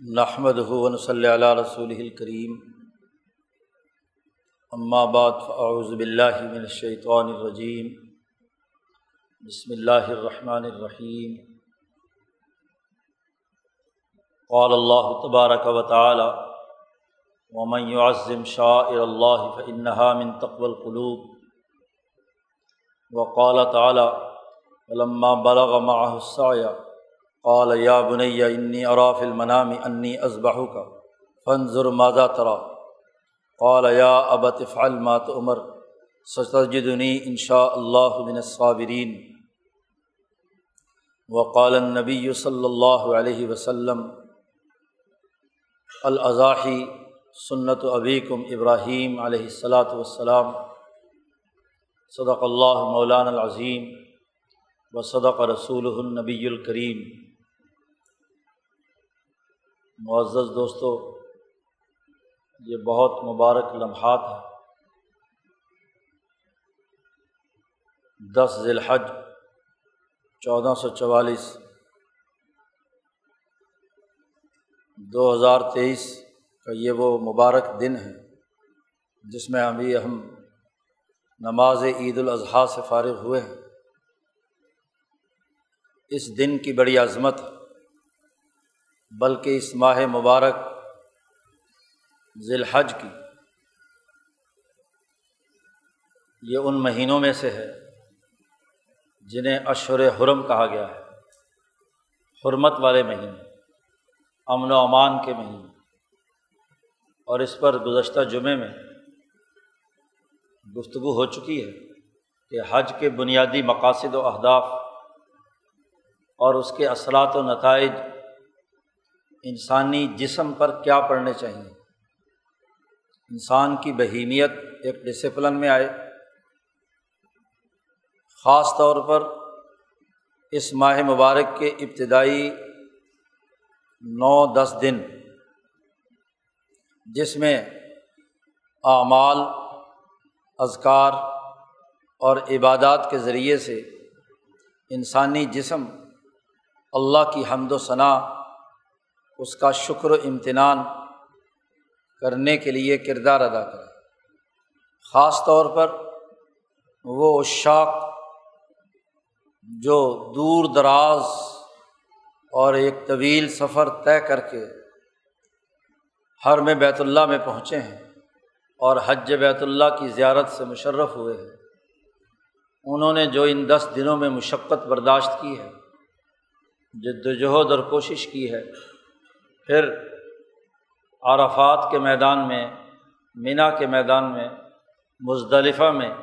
نحمد ہُون صلی اللہ رسول الکریم بعد فاعوذ باللہ من الشیطان الرجیم بسم اللہ الرحمن الرحیم قال اللہ تبارک و تعالی ومن يعظم شاعر اللہ فإنها من تقوى القلوب. وقال تعالی ولما بلغ معه السعي قال، یا بنیا انی اراف المنام، انی ازبح کا فنظر مادہ ترا. قال، یا ابت فعل مات عمر ستجدنی ان شاء اللہ من الصابرین. وقال النبی صلی اللہ علیہ وسلم الاضاحی سنت ابیکم ابراہیم علیہ الصلاۃ والسلام، صدق اللہ مولان العظیم، و صدق رسول النبی الکریم. معزز دوستوں یہ بہت مبارک لمحات ہے دس ذی الحج چودہ سو چوالیس۔ دو ہزار تیئیس کا یہ وہ مبارک دن ہے، جس میں ابھی ہم نماز عید الاضحیٰ سے فارغ ہوئے ہیں۔ اس دن کی بڑی عظمت بلکہ اس ماہ مبارک ذی الحج کی یہ ان مہینوں میں سے ہے جنہیں اشور حرم کہا گیا ہے، حرمت والے مہینے، امن و امان کے مہینے، اور اس پر گزشتہ جمعے میں گفتگو ہو چکی ہے کہ حج کے بنیادی مقاصد و اہداف اور اس کے اثرات و نتائج انسانی جسم پر کیا پڑھنے چاہئیں انسان کی بہیمیت ایک ڈسپلن میں آئے۔ خاص طور پر اس ماہ مبارک کے ابتدائی نو دس دن، جس میں اعمال، اذکار اور عبادات کے ذریعے سے انسانی جسم اللہ کی حمد و ثناء اس کا شکر و امتنان کرنے کے لیے کردار ادا کرے۔ خاص طور پر وہ اشاق جو دور دراز اور ایک طویل سفر طے کر کے ہر میں بیت اللہ میں پہنچے ہیں اور حج بیت اللہ کی زیارت سے مشرف ہوئے ہیں۔ انہوں نے جو ان دس دنوں میں مشقت برداشت کی ہے، جد وجہد اور کوشش کی ہے پھر عرفات کے میدان میں، مینا کے میدان میں، مزدلفہ میں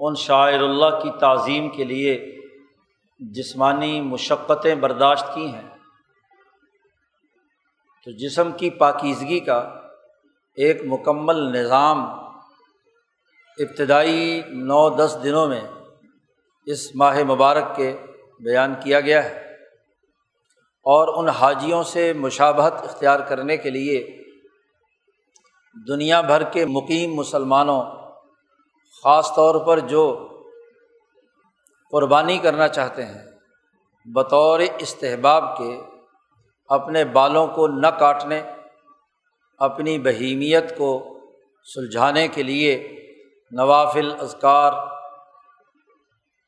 ان شاعر اللہ کی تعظیم کے لیے جسمانی مشقتیں برداشت کی ہیں۔ تو جسم کی پاکیزگی کا ایک مکمل نظام ابتدائی نو دس دنوں میں اس ماہ مبارک کے بیان کیا گیا ہے۔ اور ان حاجیوں سے مشابہت اختیار کرنے کے لیے دنیا بھر کے مقیم مسلمانوں، خاص طور پر جو قربانی کرنا چاہتے ہیں، بطور استحباب کے اپنے بالوں کو نہ کاٹنے، اپنی بہیمیت کو سلجھانے کے لیے نوافل اذکار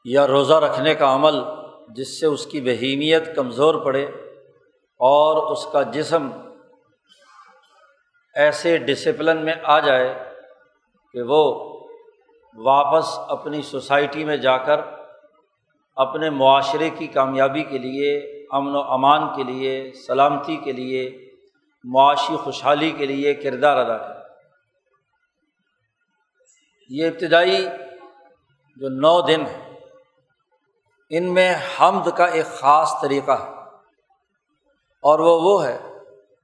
یا روزہ رکھنے کا عمل جس سے اس کی بہیمیت کمزور پڑے۔ اور اس کا جسم ایسے ڈسپلن میں آ جائے کہ وہ واپس اپنی سوسائٹی میں جا کر اپنے معاشرے کی کامیابی کے لیے، امن و امان کے لیے، سلامتی کے لیے، معاشی خوشحالی کے لیے کردار ادا کرے۔ یہ ابتدائی جو نو دن ہیں، ان میں حمد کا ایک خاص طریقہ ہے۔ اور وہ وہ ہے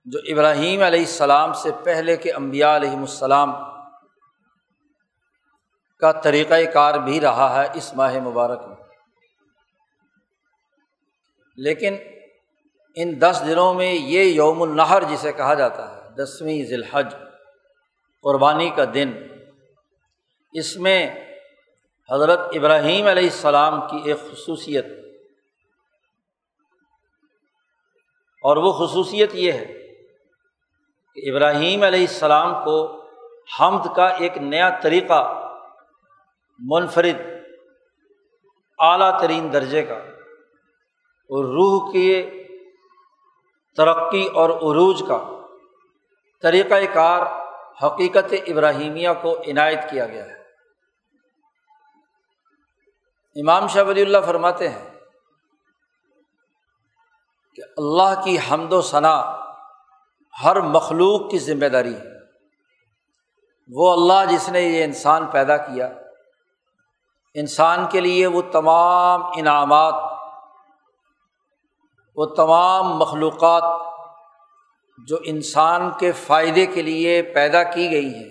جو ابراہیم علیہ السلام سے پہلے کے امبیا علیہم السلام کا طریقۂ کار بھی رہا ہے اس ماہ مبارک میں۔ لیکن ان دس دنوں میں یہ یوم النحر جسے کہا جاتا ہے، دسویں ذی الحج قربانی کا دن، اس میں حضرت ابراہیم علیہ السلام کی ایک خصوصیت اور وہ خصوصیت یہ ہے کہ ابراہیم علیہ السلام کو حمد کا ایک نیا طریقہ، منفرد، اعلیٰ ترین درجے کا، اور روح کے ترقی اور عروج کا طریقۂ کار حقیقت ابراہیمیہ کو عنایت کیا گیا ہے۔ امام شاہ ولی اللہ فرماتے ہیں کہ اللہ کی حمد و ثناء ہر مخلوق کی ذمہ داری ہے۔ وہ اللہ جس نے یہ انسان پیدا کیا، انسان کے لیے وہ تمام انعامات، وہ تمام مخلوقات جو انسان کے فائدے کے لیے پیدا کی گئی ہیں،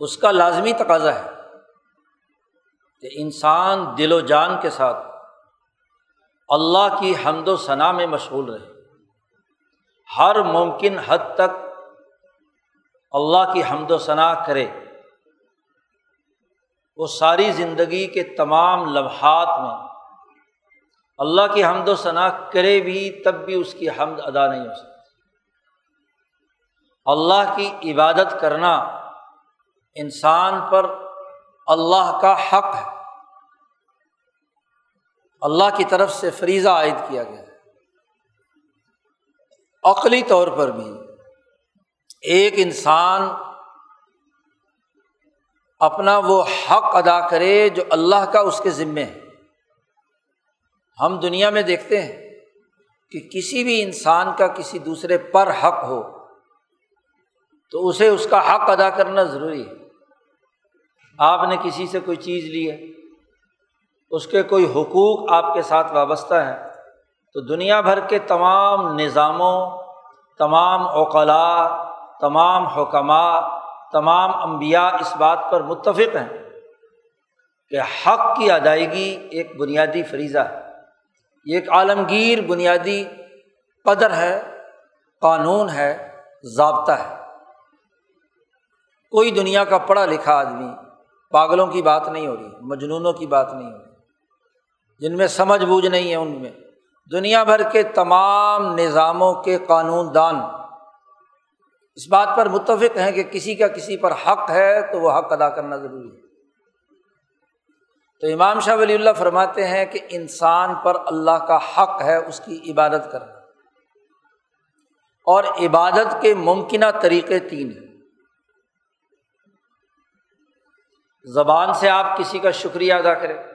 اس کا لازمی تقاضا ہے کہ انسان دل و جان کے ساتھ اللہ کی حمد و ثناء میں مشغول رہے۔ ہر ممکن حد تک اللہ کی حمد و ثناء کرے۔ وہ ساری زندگی کے تمام لمحات میں اللہ کی حمد و ثناء کرے بھی تب بھی اس کی حمد ادا نہیں ہو سکتی۔ اللہ کی عبادت کرنا انسان پر اللہ کا حق ہے۔ اللہ کی طرف سے فریضہ عائد کیا گیا ہے۔ عقلی طور پر بھی ایک انسان اپنا وہ حق ادا کرے جو اللہ کا اس کے ذمے ہے۔ ہم دنیا میں دیکھتے ہیں کہ کسی بھی انسان کا کسی دوسرے پر حق ہو تو اسے اس کا حق ادا کرنا ضروری ہے۔ آپ نے کسی سے کوئی چیز لی ہے؟ اس کے کوئی حقوق آپ کے ساتھ وابستہ ہیں۔ تو دنیا بھر کے تمام نظاموں، تمام اوقلا تمام حکمہ تمام انبیاء اس بات پر متفق ہیں کہ حق کی ادائیگی ایک بنیادی فریضہ ہے۔ یہ ایک عالمگیر بنیادی قدر ہے، قانون ہے، ضابطہ ہے۔ کوئی دنیا کا پڑھا لکھا آدمی پاگلوں کی بات نہیں ہو رہی، مجنونوں کی بات نہیں ہو رہی۔ جن میں سمجھ بوجھ نہیں ہے ان میں۔ دنیا بھر کے تمام نظاموں کے قانون دان اس بات پر متفق ہیں کہ کسی کا کسی پر حق ہے تو وہ حق ادا کرنا ضروری ہے۔ تو امام شاہ ولی اللہ فرماتے ہیں کہ انسان پر اللہ کا حق ہے اس کی عبادت کرنا۔ اور عبادت کے ممکنہ طریقے تین ہیں۔ زبان سے آپ کسی کا شکریہ ادا کریں۔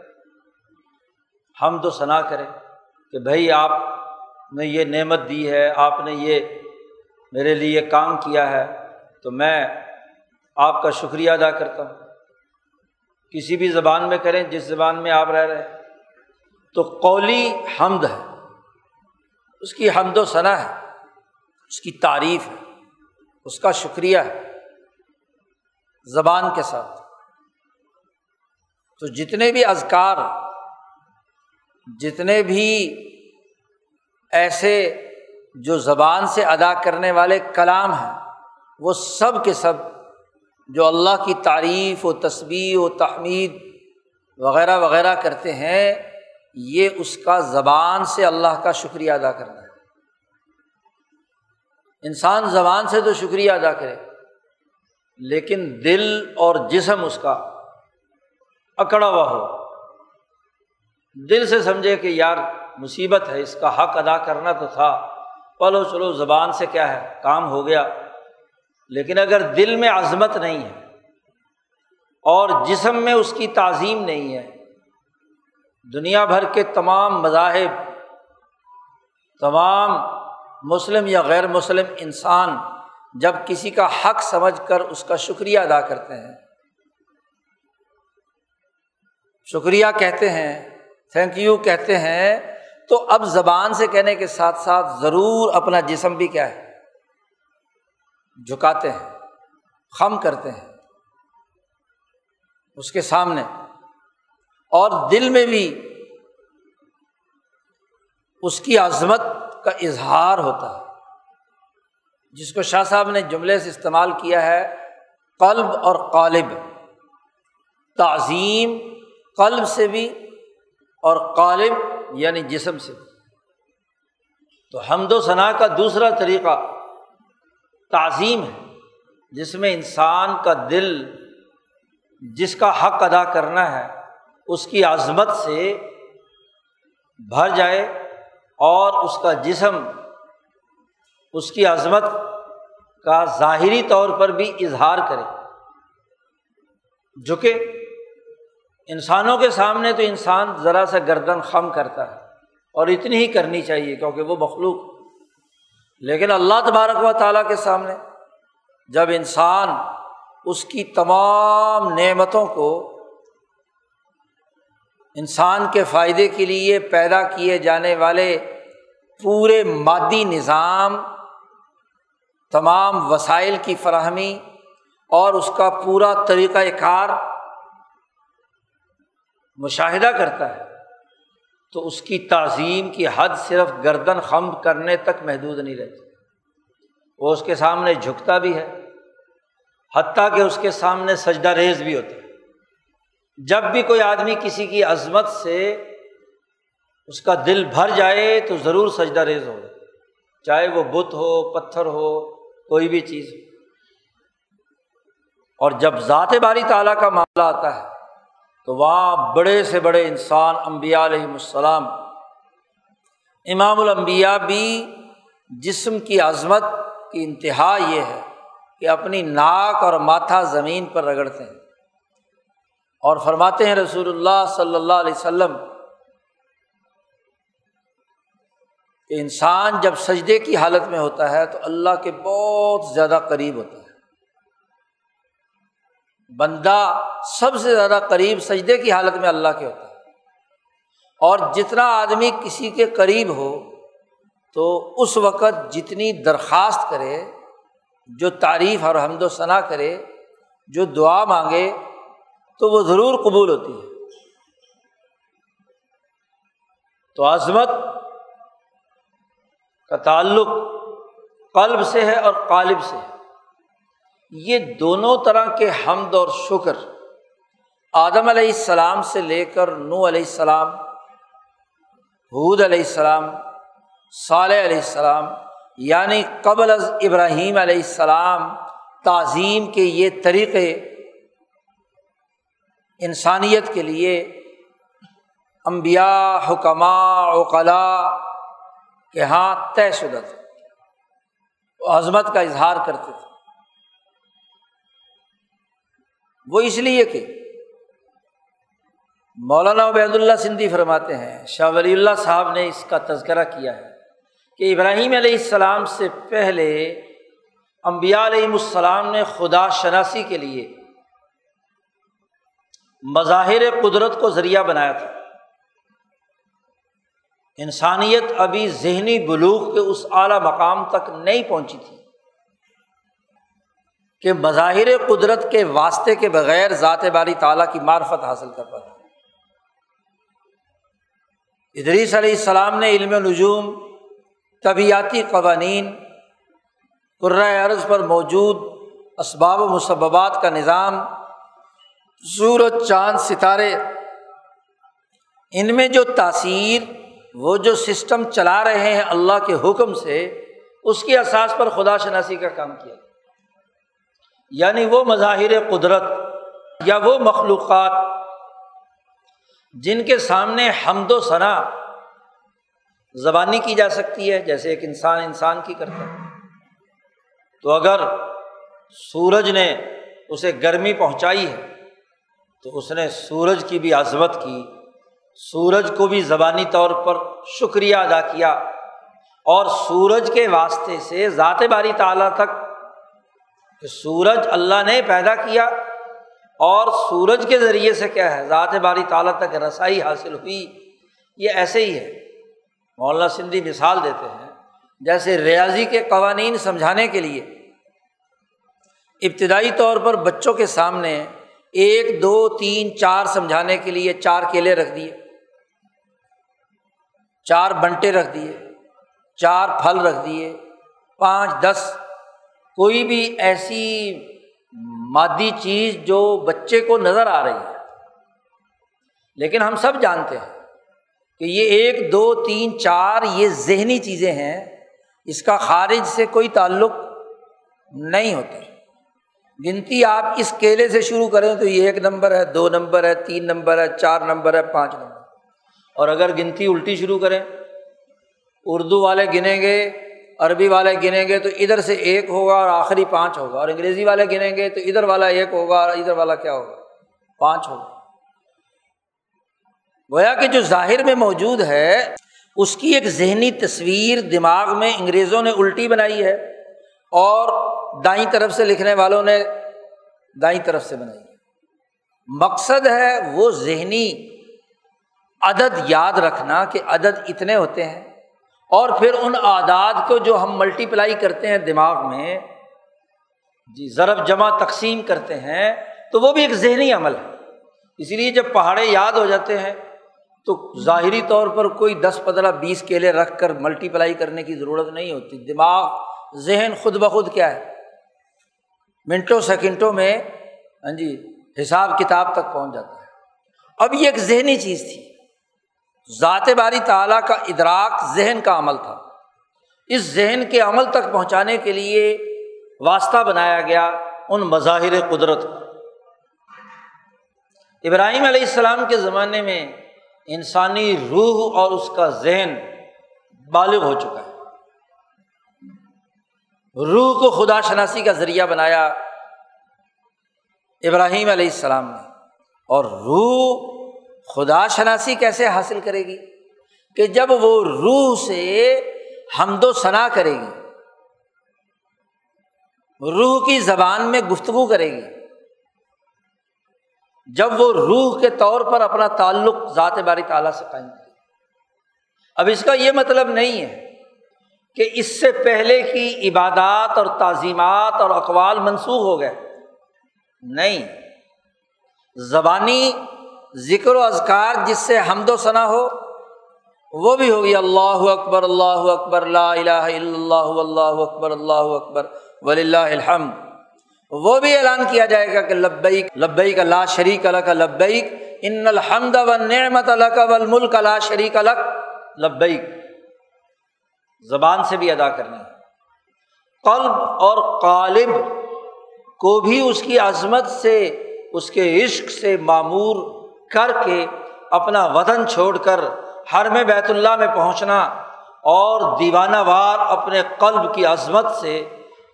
ہم تو ثنا کریں کہ بھائی آپ نے یہ نعمت دی ہے، آپ نے یہ میرے لیے کام کیا ہے، تو میں آپ کا شکریہ ادا کرتا ہوں۔ کسی بھی زبان میں کریں، جس زبان میں آپ رہ رہے تو قولی حمد ہے۔ اس کی حمد و ثنا ہے۔ اس کی تعریف ہے۔ اس کا شکریہ ہے۔ زبان کے ساتھ۔ تو جتنے بھی ازکار جتنے بھی ایسے جو زبان سے ادا کرنے والے کلام ہیں، وہ سب کے سب جو اللہ کی تعریف و تصویر و تحمید وغیرہ وغیرہ کرتے ہیں، یہ اس کا زبان سے اللہ کا شکریہ ادا کرنا ہے۔ انسان زبان سے تو شکریہ ادا کرے، لیکن دل اور جسم اس کا اکڑا ہوا ہو۔ دل سے سمجھے کہ یار مصیبت ہے، اس کا حق ادا کرنا تو تھا۔ پلو چلو، زبان سے کیا ہے؟ کام ہو گیا۔ لیکن اگر دل میں عظمت نہیں ہے اور جسم میں اس کی تعظیم نہیں ہے، دنیا بھر کے تمام مذاہب، تمام مسلم یا غیر مسلم انسان جب کسی کا حق سمجھ کر اس کا شکریہ ادا کرتے ہیں، شکریہ کہتے ہیں تھینک یو کہتے ہیں، تو اب زبان سے کہنے کے ساتھ ساتھ ضرور اپنا جسم بھی کیا ہے؟ جھکاتے ہیں، خم کرتے ہیں اس کے سامنے۔ اور دل میں بھی اس کی عظمت کا اظہار ہوتا ہے۔ جس کو شاہ صاحب نے جملے سے استعمال کیا ہے، قلب اور قالب۔ تعظیم قلب سے بھی اور قالب یعنی جسم سے۔ تو حمد و ثناء کا دوسرا طریقہ تعظیم ہے، جس میں انسان کا دل جس کا حق ادا کرنا ہے، اس کی عظمت سے بھر جائے اور اس کا جسم، اس کی عظمت کا ظاہری طور پر بھی اظہار کرے۔ جو کہ انسانوں کے سامنے تو انسان ذرا سا گردن خم کرتا ہے اور اتنی ہی کرنی چاہیے کیونکہ وہ مخلوق لیکن اللہ تبارک و تعالیٰ کے سامنے جب انسان اس کی تمام نعمتوں کو انسان کے فائدے کے لیے پیدا کیے جانے والے پورے مادی نظام، تمام وسائل کی فراہمی اور اس کا پورا طریقۂ کار مشاہدہ کرتا ہے، تو اس کی تعظیم کی حد صرف گردن خم کرنے تک محدود نہیں رہتی۔ وہ اس کے سامنے جھکتا بھی ہے، حتیٰ کہ اس کے سامنے سجدہ ریز بھی ہوتا ہے۔ جب بھی کوئی آدمی کسی کی عظمت سے اس کا دل بھر جائے، تو ضرور سجدہ ریز ہو۔ چاہے وہ بت ہو، پتھر ہو، کوئی بھی چیز ہو۔ اور جب ذات باری تعالیٰ کا معاملہ آتا ہے تو وہاں بڑے سے بڑے انسان امبیا علیہم السلام، امام الانبیاء بھی جسم کی عظمت کی انتہا یہ ہے کہ اپنی ناک اور ماتھا زمین پر رگڑتے ہیں۔ اور فرماتے ہیں رسول اللہ صلی اللہ علیہ وسلم کہ انسان جب سجدے کی حالت میں ہوتا ہے تو اللہ کے بہت زیادہ قریب ہوتا ہے۔ بندہ سب سے زیادہ قریب سجدے کی حالت میں اللہ کے ہوتا ہے۔ اور جتنا آدمی کسی کے قریب ہو، تو اس وقت جتنی درخواست کرے، جو تعریف اور حمد و ثناء کرے، جو دعا مانگے، تو وہ ضرور قبول ہوتی ہے۔ تو عظمت کا تعلق قلب سے ہے اور قالب سے ہے۔ یہ دونوں طرح کے حمد اور شکر آدم علیہ السلام سے لے کر نو علیہ السلام حود علیہ السلام، صالح علیہ السلام یعنی قبل از ابراہیم علیہ السلام تعظیم کے یہ طریقے انسانیت کے لیے امبیا حکمہ اوقلا کے ہاں طے شدہ تھے عظمت کا اظہار کرتے تھے۔ وہ اس لیے کہ مولانا عبید اللہ سندھی فرماتے ہیں، شاہ ولی اللہ صاحب نے اس کا تذکرہ کیا ہے کہ ابراہیم علیہ السلام سے پہلے امبیا علیہم السلام نے خدا شناسی کے لیے مظاہر قدرت کو ذریعہ بنایا تھا۔ انسانیت ابھی ذہنی بلوغ کے اس اعلیٰ مقام تک نہیں پہنچی تھی۔ کہ مظاہر قدرت کے واسطے کے بغیر ذات باری تعالیٰ کی معرفت حاصل کر پاتا۔ ادریس علیہ السلام نے علم نجوم، طبیعتی قوانین عرض پر موجود اسباب و مسبات کا نظام، سورج، چاند، ستارے، ان میں جو تاثیر، وہ جو سسٹم چلا رہے ہیں اللہ کے حکم سے، اس کی اساس پر خدا شناسی کا کام کیا۔ یعنی وہ مظاہر قدرت یا وہ مخلوقات جن کے سامنے حمد و ثنا زبانی کی جا سکتی ہے، جیسے ایک انسان انسان کی کرتا ہے۔ تو اگر سورج نے اسے گرمی پہنچائی ہے، تو اس نے سورج کی بھی عظمت کی، سورج کو بھی زبانی طور پر شکریہ ادا کیا اور سورج کے واسطے سے ذات باری تعالیٰ تک کہ سورج اللہ نے پیدا کیا اور سورج کے ذریعے سے کیا ہے؟ ذات باری تعالیٰ تک رسائی حاصل ہوئی۔ یہ ایسے ہی ہے۔ مولانا سندھی مثال دیتے ہیں۔ جیسے ریاضی کے قوانین سمجھانے کے لیے ابتدائی طور پر بچوں کے سامنے ایک، دو، تین، چار سمجھانے کے لیے چار کیلے رکھ دیے۔ چار بنٹے رکھ دیے۔ چار پھل رکھ دیے۔ پانچ، دس کوئی بھی ایسی مادی چیز جو بچے کو نظر آ رہی ہے۔ لیکن ہم سب جانتے ہیں کہ یہ ایک، دو، تین، چار یہ ذہنی چیزیں ہیں، اس کا خارج سے کوئی تعلق نہیں ہوتا۔ گنتی آپ اس کیلے سے شروع کریں تو یہ ایک نمبر ہے، دو نمبر ہے، تین نمبر ہے، چار نمبر ہے، پانچ نمبر۔ اور اگر گنتی الٹی شروع کریں، اردو والے گنیں گے عربی والے گنیں گے تو ادھر سے ایک ہوگا اور آخری پانچ ہوگا اور انگریزی والے گنیں گے تو ادھر والا ایک ہوگا اور ادھر والا کیا ہوگا؟ پانچ ہوگا۔ گویا کہ جو ظاہر میں موجود ہے، اس کی ایک ذہنی تصویر دماغ میں انگریزوں نے الٹی بنائی ہے اور دائیں طرف سے لکھنے والوں نے دائیں طرف سے بنائی ہے۔ مقصد ہے وہ ذہنی عدد یاد رکھنا کہ عدد اتنے ہوتے ہیں۔ اور پھر ان اعداد کو جو ہم ملٹی پلائی کرتے ہیں دماغ میں جی ضرب جمع تقسیم کرتے ہیں، تو وہ بھی ایک ذہنی عمل ہے۔ اسی لیے جب پہاڑے یاد ہو جاتے ہیں، تو ظاہری طور پر کوئی دس پندرہ بیس کیلے رکھ کر ملٹی پلائی کرنے کی ضرورت نہیں ہوتی۔ دماغ، ذہن خود بخود کیا ہے؟ منٹوں، سیکنڈوں میں ہاں جی حساب کتاب تک پہنچ جاتا ہے۔ اب یہ ایک ذہنی چیز تھی۔ ذات باری تعالیٰ کا ادراک ذہن کا عمل تھا۔ اس ذہن کے عمل تک پہنچانے کے لیے واسطہ بنایا گیا ان مظاہر قدرت ابراہیم علیہ السلام کے زمانے میں انسانی روح اور اس کا ذہن بالغ ہو چکا ہے۔ روح کو خدا شناسی کا ذریعہ بنایا ابراہیم علیہ السلام نے اور روح خدا شناسی کیسے حاصل کرے گی کہ جب وہ روح سے حمد و ثنا کرے گی، روح کی زبان میں گفتگو کرے گی، جب وہ روح کے طور پر اپنا تعلق ذات باری تعالیٰ سے قائم کرے اب اس کا یہ مطلب نہیں ہے کہ اس سے پہلے کی عبادات اور تعظیمات اور اقوال منسوخ ہو گئے۔ نہیں، زبانی ذکر و اذکار جس سے حمد و ثنا ہو، وہ بھی ہوگی اللہ اکبر اللہ اکبر، لا الہ الا اللہ اللہ اکبر اللہ اکبر ولی اللہ الحمد۔ وہ بھی اعلان کیا جائے گا کہ لبیک لبیک لا شریک الک لبیک، ان الحمد و نعمت الک والملک لا شریک الک لبیک، زبان سے بھی ادا کرنی قلب اور قالب کو بھی اس کی عظمت سے، اس کے عشق سے معمور کر کے اپنا وطن چھوڑ کر ہر میں بیت اللہ میں پہنچنا اور دیوانہ وار اپنے قلب کی عظمت سے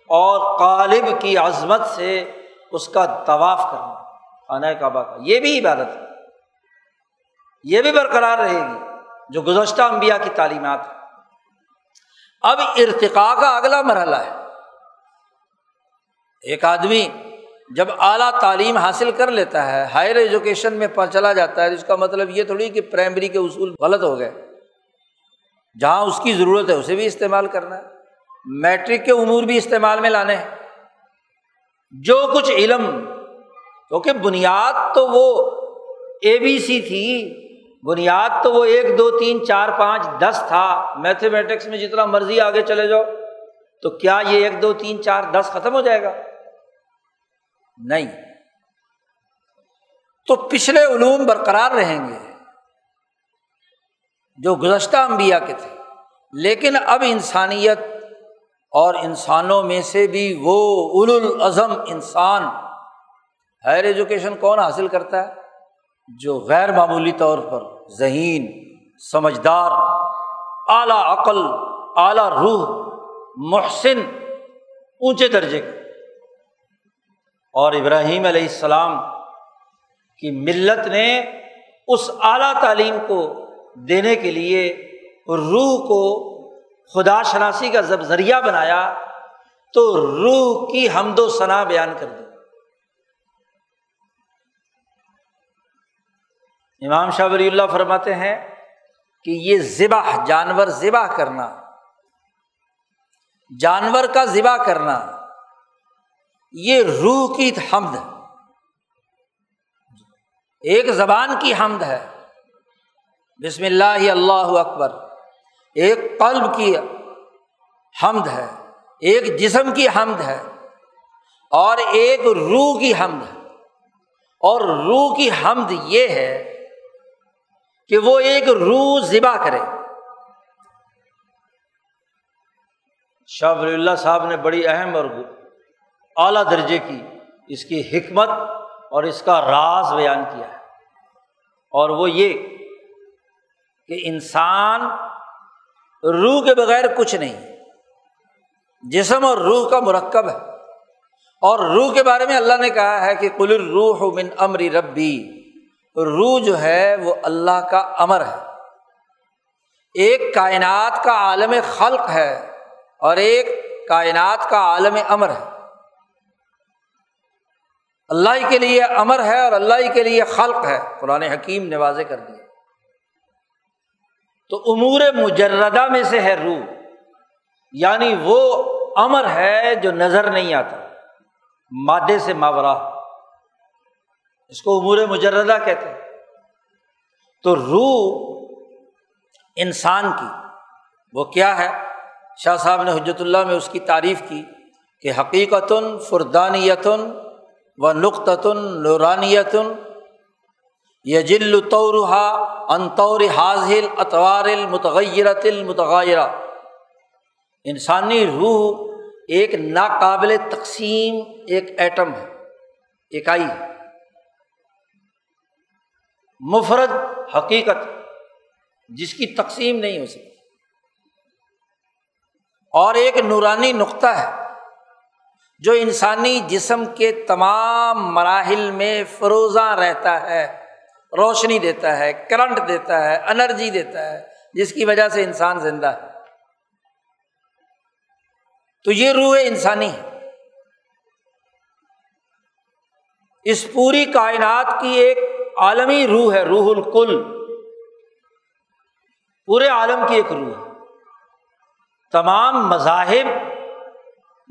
اور قالب کی عظمت سے اس کا طواف کرنا۔ خانہ کعبہ کا۔ یہ بھی عبادت ہے۔ یہ بھی برقرار رہے گی۔ جو گزشتہ انبیاء کی تعلیمات ہے اب ارتقا کا اگلا مرحلہ ہے۔ ایک آدمی جب اعلیٰ تعلیم حاصل کر لیتا ہے ہائر ایجوکیشن میں چلا جاتا ہے اس کا مطلب یہ تھوڑی کہ پرائمری کے اصول غلط ہو گئے۔ جہاں اس کی ضرورت ہے، اسے بھی استعمال کرنا ہے۔ میٹرک کے امور بھی استعمال میں لانے ہیں۔ جو کچھ علم، کیونکہ بنیاد تو وہ اے بی سی تھی، بنیاد تو وہ ایک، دو، تین، چار، پانچ، دس تھا۔ میتھمیٹکس میں جتنا مرضی آگے چلے جاؤ، تو کیا یہ ایک، دو، تین، چار، دس ختم ہو جائے گا؟ نہیں۔ تو پچھلے علوم برقرار رہیں گے۔ جو گزشتہ انبیاء کے تھے۔ لیکن اب انسانیت اور انسانوں میں سے بھی وہ اول الازم انسان ہائر ایجوکیشن کون حاصل کرتا ہے؟ جو غیر معمولی طور پر ذہین، سمجھدار، اعلیٰ عقل، اعلیٰ روح، محسن، اونچے درجے کا اور ابراہیم علیہ السلام کی ملت نے اس اعلیٰ تعلیم کو دینے کے لیے روح کو خدا شناسی کا جب ذریعہ بنایا تو روح کی حمد و ثنا بیان کر دی۔ امام شاہ ولی اللہ فرماتے ہیں کہ یہ ذبح، جانور ذبح کرنا، جانور کا ذبح کرنا یہ روح کی حمد ہے۔ ایک زبان کی حمد ہے۔ بسم اللہ اللہ اکبر۔ ایک قلب کی حمد ہے۔ ایک جسم کی حمد ہے۔ اور ایک روح کی حمد ہے۔ اور روح کی حمد یہ ہے کہ وہ ایک روح ذبح کرے۔ شاہ ولی اللہ صاحب نے بڑی اہم اور اعلیٰ درجے کی اس کی حکمت اور اس کا راز بیان کیا ہے۔ اور وہ یہ کہ انسان روح کے بغیر کچھ نہیں، جسم اور روح کا مرکب ہے۔ اور روح کے بارے میں اللہ نے کہا ہے کہ کل روح من امری ربی، روح جو ہے وہ اللہ کا امر ہے۔ ایک کائنات کا عالم خلق ہے اور ایک کائنات کا عالم امر ہے۔ اللہ کے لیے امر ہے اور اللہ کے لیے خلق ہے۔ قرآن حکیم نے واضح کر دیا۔ تو امور مجردہ میں سے ہے روح۔ یعنی وہ امر ہے جو نظر نہیں آتا۔ مادے سے ماورا۔ اس کو امور مجردہ کہتے ہیں۔ تو روح انسان کی، وہ کیا ہے؟ شاہ صاحب نے حجرت اللہ میں اس کی تعریف کی کہ حقیقت فردانیتن و نقطن نورانیتن یجل طورحا انطور حاضل اطوار المتغیرت المتغیرہ۔ انسانی روح ایک ناقابل تقسیم ایک ایٹم ہے اکائی ہے۔ مفرد حقیقت جس کی تقسیم نہیں ہو سکتی۔ اور ایک نورانی نقطہ ہے۔ جو انسانی جسم کے تمام مراحل میں فروزاں رہتا ہے، روشنی دیتا ہے کرنٹ دیتا ہے انرجی دیتا ہے، جس کی وجہ سے انسان زندہ ہے۔ تو یہ روح انسانی ہے۔ اس پوری کائنات کی ایک عالمی روح ہے، روح الکل۔ پورے عالم کی ایک روح ہے۔ تمام مذاہب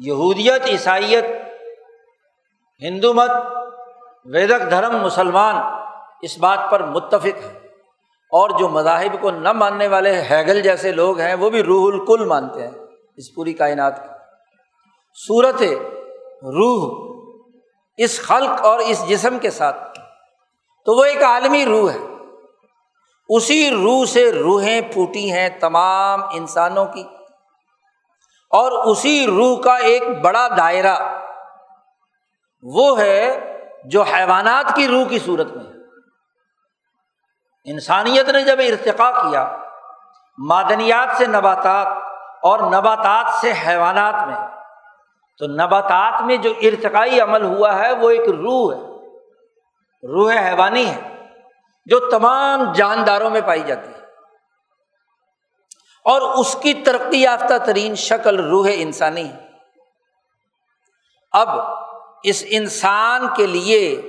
یہودیت، عیسائیت، ہندو مت، ویدک دھرم، مسلمان اس بات پر متفق ہے اور جو مذاہب کو نہ ماننے والے ہیگل جیسے لوگ ہیں، وہ بھی روح الکل مانتے ہیں اس پوری کائنات کی صورت روح اس خلق اور اس جسم کے ساتھ۔ تو وہ ایک عالمی روح ہے۔ اسی روح سے روحیں پھوٹی ہیں تمام انسانوں کی۔ اور اسی روح کا ایک بڑا دائرہ وہ ہے جو حیوانات کی روح کی صورت میں انسانیت نے جب ارتقا کیا، معدنیات سے نباتات اور نباتات سے حیوانات میں، تو نباتات میں جو ارتقائی عمل ہوا ہے وہ ایک روح ہے۔ روح حیوانی ہے جو تمام جانداروں میں پائی جاتی ہے۔ اور اس کی ترقی یافتہ ترین شکل روح انسانی ہے۔ اب اس انسان کے لیے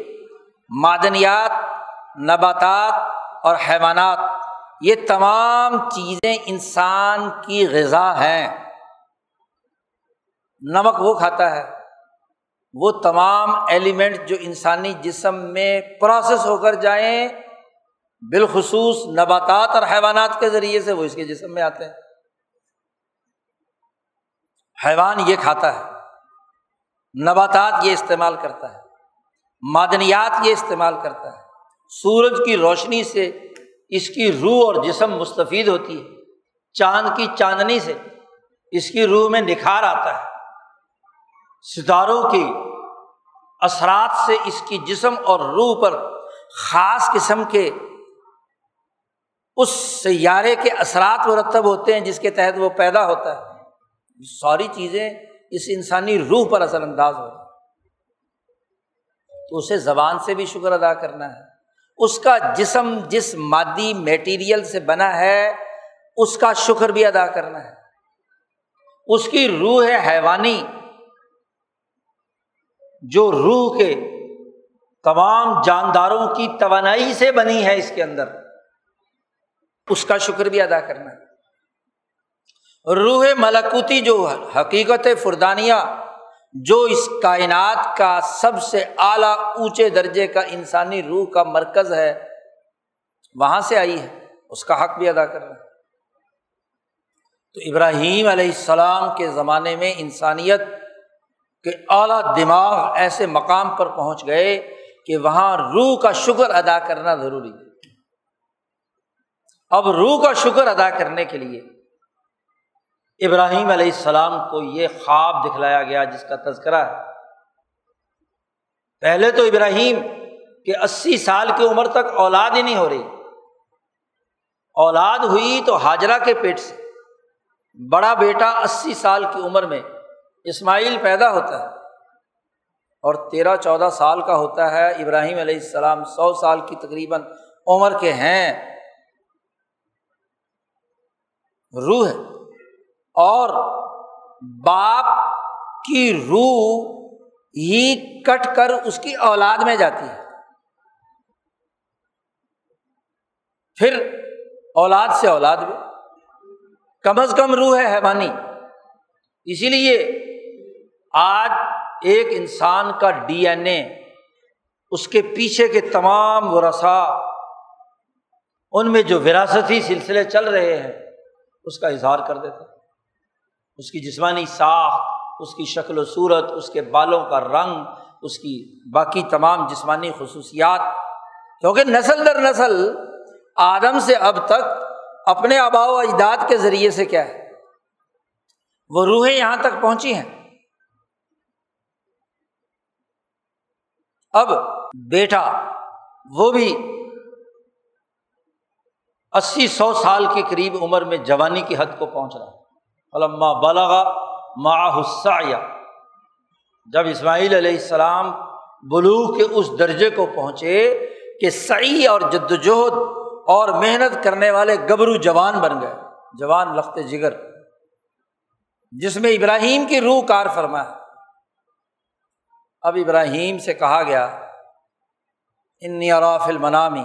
معدنیات، نباتات اور حیوانات یہ تمام چیزیں انسان کی غذا ہیں۔ نمک وہ کھاتا ہے، وہ تمام ایلیمنٹ جو انسانی جسم میں پروسیس ہو کر جائیں بالخصوص نباتات اور حیوانات کے ذریعے سے وہ اس کے جسم میں آتے ہیں۔ حیوان یہ کھاتا ہے، نباتات یہ استعمال کرتا ہے، معدنیات یہ استعمال کرتا ہے۔ سورج کی روشنی سے اس کی روح اور جسم مستفید ہوتی ہے، چاند کی چاندنی سے اس کی روح میں نکھار آتا ہے۔ ستاروں کی اثرات سے اس کی جسم اور روح پر خاص قسم کے اس سیارے کے اثرات مرتب ہوتے ہیں جس کے تحت وہ پیدا ہوتا ہے۔ ساری چیزیں اس انسانی روح پر اثر انداز ہو تو اسے زبان سے بھی شکر ادا کرنا ہے۔ اس کا جسم جس مادی میٹیریل سے بنا ہے، اس کا شکر بھی ادا کرنا ہے۔ اس کی روح ہے حیوانی، جو روح کے تمام جانداروں کی توانائی سے بنی ہے اس کے اندر۔ اس کا شکر بھی ادا کرنا روح ملکوتی جو حقیقت فردانیہ، جو اس کائنات کا سب سے اعلیٰ اونچے درجے کا انسانی روح کا مرکز ہے، وہاں سے آئی ہے، اس کا حق بھی ادا کرنا تو ابراہیم علیہ السلام کے زمانے میں انسانیت کہ اعلیٰ دماغ ایسے مقام پر پہنچ گئے کہ وہاں روح کا شکر ادا کرنا ضروری ہے۔ اب روح کا شکر ادا کرنے کے لیے ابراہیم علیہ السلام کو یہ خواب دکھلایا گیا جس کا تذکرہ ہے۔ پہلے تو ابراہیم کے اسی سال کی عمر تک اولاد ہی نہیں ہو رہی۔ اولاد ہوئی تو حاجرہ کے پیٹ سے۔ بڑا بیٹا اسی سال کی عمر میں اسماعیل پیدا ہوتا ہے اور تیرہ چودہ سال کا ہوتا ہے۔ ابراہیم علیہ السلام سو سال کی تقریباً عمر کے ہیں۔ روح ہے۔ اور باپ کی روح ہی کٹ کر اس کی اولاد میں جاتی ہے۔ پھر اولاد سے اولاد بھی۔ کم از کم روح ہے حیوانی۔ اسی لیے آج ایک انسان کا ڈی این اے اس کے پیچھے کے تمام ورثا ان میں جو وراثتی سلسلے چل رہے ہیں اس کا اظہار کر دیتے اس کی جسمانی ساخت، اس کی شکل و صورت، اس کے بالوں کا رنگ، اس کی باقی تمام جسمانی خصوصیات۔ کیونکہ نسل در نسل آدم سے اب تک اپنے آبا و اجداد کے ذریعے سے کیا ہے، وہ روحیں یہاں تک پہنچی ہیں۔ اب بیٹا وہ بھی اسی سو سال کے قریب عمر میں جوانی کی حد کو پہنچ رہا علما بالغا معاحسا جب اسماعیل علیہ السلام بلوغ کے اس درجے کو پہنچے کہ صحیح اور جدوجہد اور محنت کرنے والے گبرو جوان بن گئے۔ جوان لخت جگر۔ جس میں ابراہیم کی روح کار فرما ہے اب ابراہیم سے کہا گیا، انی اراف المنامی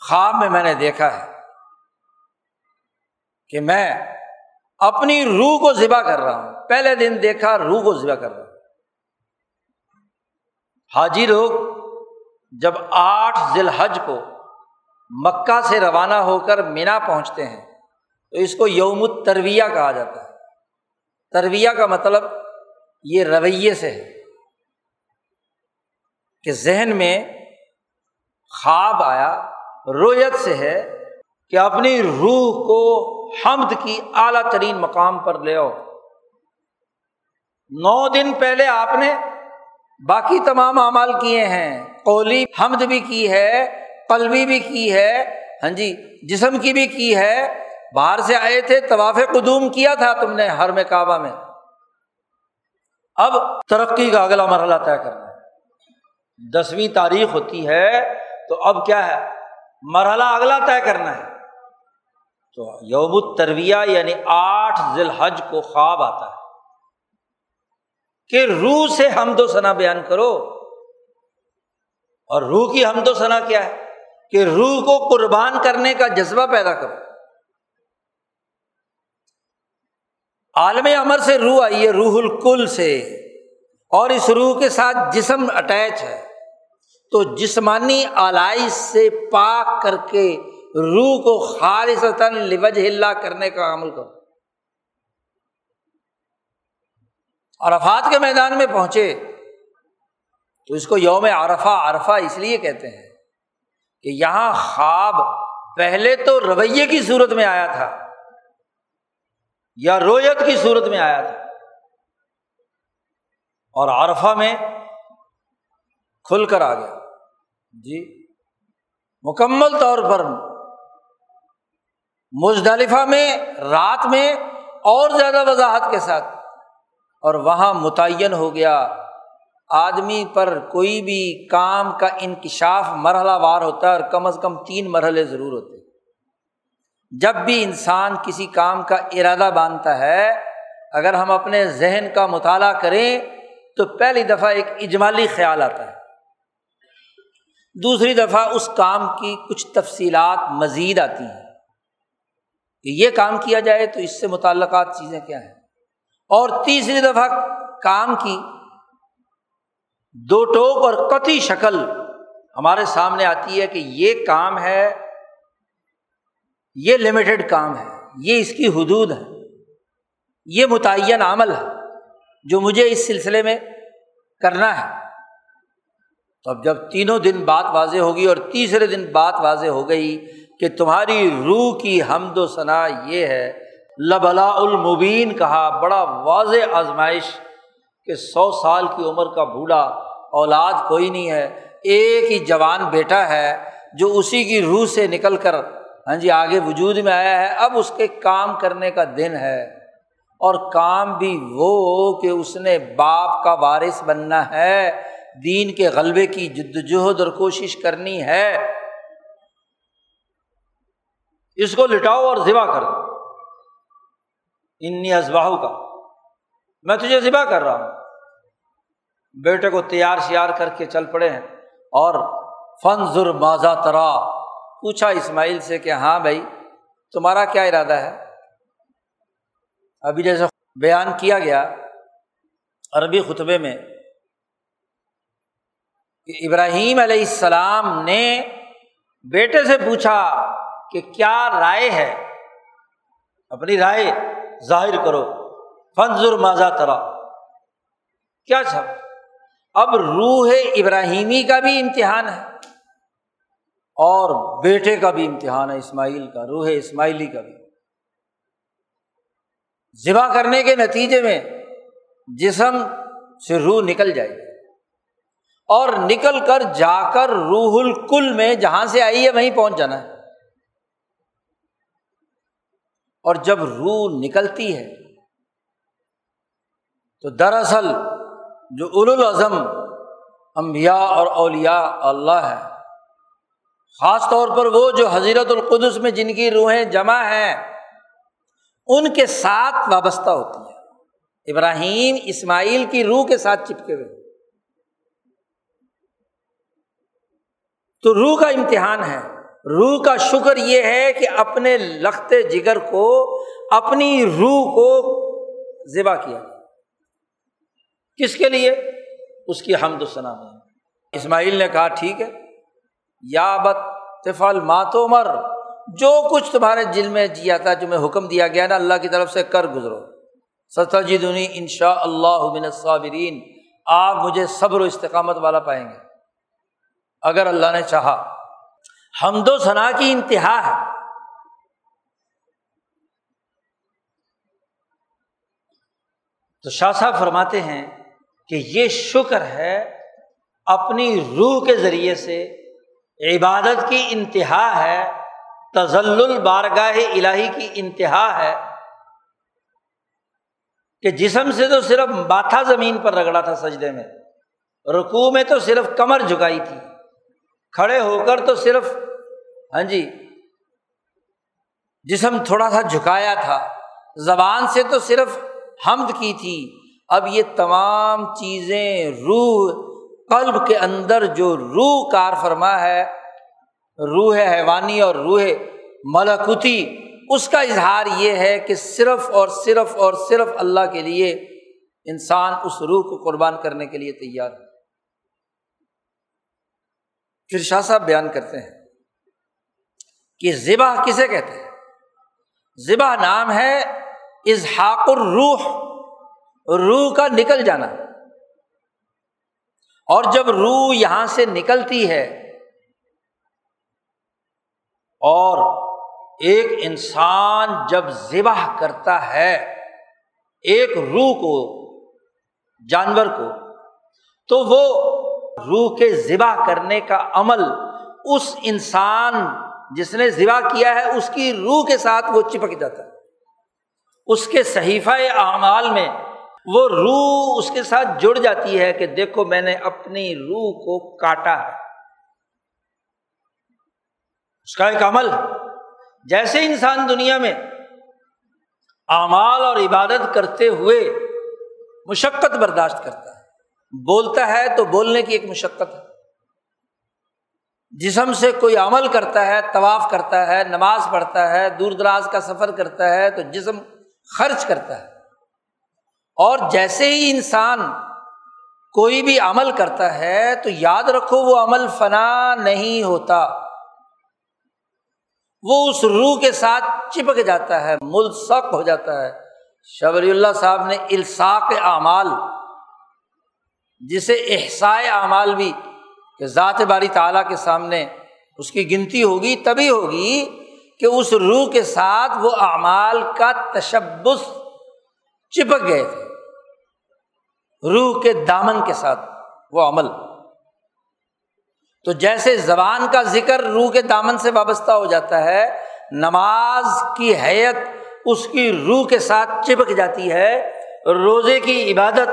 خواب میں میں نے دیکھا ہے کہ میں اپنی روح کو ذبح کر رہا ہوں۔ پہلے دن دیکھا روح کو ذبح کر رہا ہوں۔ حاجی لوگ جب آٹھ ذی الحج کو مکہ سے روانہ ہو کر مینا پہنچتے ہیں تو اس کو یوم ترویہ کہا جاتا ہے۔ ترویہ کا مطلب یہ رویے سے ہے کہ ذہن میں خواب آیا رویت سے ہے کہ اپنی روح کو حمد کی اعلیٰ ترین مقام پر لے آؤ۔ نو دن پہلے آپ نے باقی تمام اعمال کیے ہیں۔ قولی حمد بھی کی ہے، قلبی بھی کی ہے ہاں جی جسم کی بھی کی ہے۔ باہر سے آئے تھے، طواف قدوم کیا تھا تم نے ہر میں کعبہ میں۔ اب ترقی کا اگلا مرحلہ طے کرنا ہے۔ دسویں تاریخ ہوتی ہے تو اب کیا ہے؟ مرحلہ اگلا طے کرنا ہے۔ تو یوم الترویہ یعنی آٹھ ذی الحج کو خواب آتا ہے۔ کہ روح سے حمد و ثنا بیان کرو۔ اور روح کی حمد و ثنا کیا ہے؟ کہ روح کو قربان کرنے کا جذبہ پیدا کرو۔ عالم امر سے روح آئی ہے، روح الکل سے۔ اور اس روح کے ساتھ جسم اٹیچ ہے۔ تو جسمانی آلائش سے پاک کر کے روح کو خالص لوج ہلا کرنے کا عمل کرو۔ عرفات کے میدان میں پہنچے تو اس کو یوم عرفہ عرفہ اس لیے کہتے ہیں کہ یہاں خواب پہلے تو رویے کی صورت میں آیا تھا یا رویت کی صورت میں آیا تھا۔ اور عرفہ میں کھل کر آ گیا۔ جی مکمل طور پر مزدلفہ میں، رات میں اور زیادہ وضاحت کے ساتھ، اور وہاں متعین ہو گیا۔ آدمی پر کوئی بھی کام کا انکشاف مرحلہ وار ہوتا ہے اور کم از کم تین مرحلے ضرور ہوتے جب بھی انسان کسی کام کا ارادہ باندھتا ہے، اگر ہم اپنے ذہن کا مطالعہ کریں، تو پہلی دفعہ ایک اجمالی خیال آتا ہے۔ دوسری دفعہ اس کام کی کچھ تفصیلات مزید آتی ہیں کہ یہ کام کیا جائے تو اس سے متعلقات چیزیں کیا ہیں؟ اور تیسری دفعہ کام کی دو ٹوک اور قطعی شکل ہمارے سامنے آتی ہے کہ یہ کام ہے، یہ لمیٹڈ کام ہے، یہ اس کی حدود ہے، یہ متعین عمل ہے جو مجھے اس سلسلے میں کرنا ہے۔ تو اب جب تینوں دن بات واضح ہوگی اور تیسرے دن بات واضح ہو گئی کہ تمہاری روح کی حمد و ثنا یہ ہے لبلا المبین کہا، بڑا واضح آزمائش کہ سو سال کی عمر کا بوڑھا اولاد کوئی نہیں ہے، ایک ہی جوان بیٹا ہے جو اسی کی روح سے نکل کر ہاں جی آگے وجود میں آیا ہے، اب اس کے کام کرنے کا دن ہے۔ اور کام بھی وہ کہ اس نے باپ کا وارث بننا ہے۔ دین کے غلبے کی جدوجہد اور کوشش کرنی ہے۔ اس کو لٹاؤ اور ذبح کر دو۔ انی ازباہ کا میں تجھے ذبح کر رہا ہوں۔ بیٹے کو تیار شیار کر کے چل پڑے ہیں۔ اور فنظر ماضا ترا۔ پوچھا اسماعیل سے کہ ہاں بھائی، تمہارا کیا ارادہ ہے؟ ابھی جیسے بیان کیا گیا عربی خطبے میں کہ ابراہیم علیہ السلام نے بیٹے سے پوچھا کہ کیا رائے ہے؟ اپنی رائے ظاہر کرو۔ فنظر ماضا ترا۔ کیا سب اب روح ابراہیمی کا بھی امتحان ہے اور بیٹے کا بھی امتحان ہے، اسماعیل کا، روح اسماعیلی کا بھی۔ ذبح کرنے کے نتیجے میں جسم سے روح نکل جائے گی۔ اور نکل کر جا کر روح الکل میں جہاں سے آئی ہے وہیں پہنچ جانا ہے۔ اور جب روح نکلتی ہے، تو دراصل جو اول الاظم امبیا اور اولیا اللہ ہے خاص طور پر وہ جو حضیرت القدس میں جن کی روحیں جمع ہیں، ان کے ساتھ وابستہ ہوتی ہے۔ ابراہیم اسماعیل کی روح کے ساتھ چپکے ہوئے۔ تو روح کا امتحان ہے۔ روح کا شکر یہ ہے کہ اپنے لختے جگر کو، اپنی روح کو ذبح کیا۔ کس کے لیے؟ اس کی حمد ثنا میں۔ اسماعیل نے کہا، ٹھیک ہے۔ یا بت تفل ماتو مر جو کچھ تمہارے دل میں جیا تھا، جو میں حکم دیا گیا نا، اللہ کی طرف سے کر گزرو۔ ستا جی دنی ان شاء اللہ صابرین آپ مجھے صبر و استقامت والا پائیں گے۔ اگر اللہ نے چاہا۔ حمد و ثنا کی انتہا ہے۔ تو شاہ صاحب فرماتے ہیں کہ یہ شکر ہے اپنی روح کے ذریعے سے عبادت کی انتہا ہے تزل بارگاہ الہی کی انتہا ہے کہ جسم سے تو صرف ماتھا زمین پر رگڑا تھا سجدے میں، رکوع میں تو صرف کمر جھکائی تھی۔ کھڑے ہو کر تو صرف ہاں جی جسم تھوڑا سا جھکایا تھا۔ زبان سے تو صرف حمد کی تھی۔ اب یہ تمام چیزیں روح، قلب کے اندر جو روح کار فرما ہے، روح حیوانی اور روح ملکوتی، اس کا اظہار یہ ہے کہ صرف اور صرف اور صرف اللہ کے لیے انسان اس روح کو قربان کرنے کے لیے تیار ہے۔ پھر شاہ صاحب بیان کرتے ہیں کہ ذبح کسے کہتے ہیں؟ ذبح نام ہے اظہاق الروح، روح کا نکل جانا۔ اور جب روح یہاں سے نکلتی ہے اور ایک انسان جب ذبح کرتا ہے، ایک روح کو، جانور کو، تو وہ روح کے ذبح کرنے کا عمل، اس انسان جس نے ذبح کیا ہے، اس کی روح کے ساتھ وہ چپک جاتا ہے۔ اس کے صحیفہ اعمال میں وہ روح اس کے ساتھ جڑ جاتی ہے کہ دیکھو میں نے اپنی روح کو کاٹا ہے۔ اس کا ایک عمل، جیسے انسان دنیا میں اعمال اور عبادت کرتے ہوئے مشقت برداشت کرتا ہے۔ بولتا ہے تو بولنے کی ایک مشقت ہے۔ جسم سے کوئی عمل کرتا ہے، طواف کرتا ہے، نماز پڑھتا ہے، دور دراز کا سفر کرتا ہے تو جسم خرچ کرتا ہے۔ اور جیسے ہی انسان کوئی بھی عمل کرتا ہے تو یاد رکھو وہ عمل فنا نہیں ہوتا۔ وہ اس روح کے ساتھ چپک جاتا ہے ملسک ہو جاتا ہے۔ شبری اللہ صاحب نے الساق اعمال جسے احسائے اعمال بھی کہ ذات باری تعالیٰ کے سامنے اس کی گنتی ہوگی، تبھی ہوگی کہ اس روح کے ساتھ وہ اعمال کا تشبس چپک گئے تھے۔ روح کے دامن کے ساتھ وہ عمل۔ تو جیسے زبان کا ذکر روح کے دامن سے وابستہ ہو جاتا ہے، نماز کی حیت اس کی روح کے ساتھ چپک جاتی ہے، روزے کی عبادت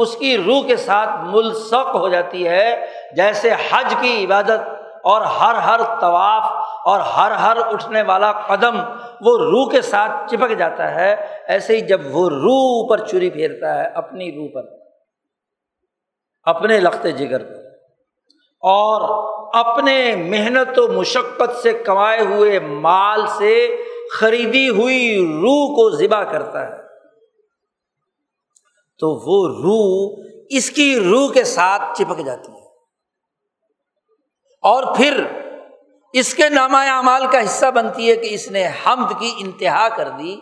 اس کی روح کے ساتھ ملسق ہو جاتی ہے، جیسے حج کی عبادت اور ہر ہر طواف اور ہر ہر اٹھنے والا قدم، وہ روح کے ساتھ چپک جاتا ہے، ایسے ہی جب وہ روح پر چوری پھیرتا ہے، اپنی روح پر، اپنے لختے جگر پر۔ اور اپنے محنت و مشقت سے کمائے ہوئے مال سے خریدی ہوئی روح کو ذبح کرتا ہے۔ تو وہ روح اس کی روح کے ساتھ چپک جاتی ہے۔ اور پھر اس کے نامہ اعمال کا حصہ بنتی ہے کہ اس نے حمد کی انتہا کر دی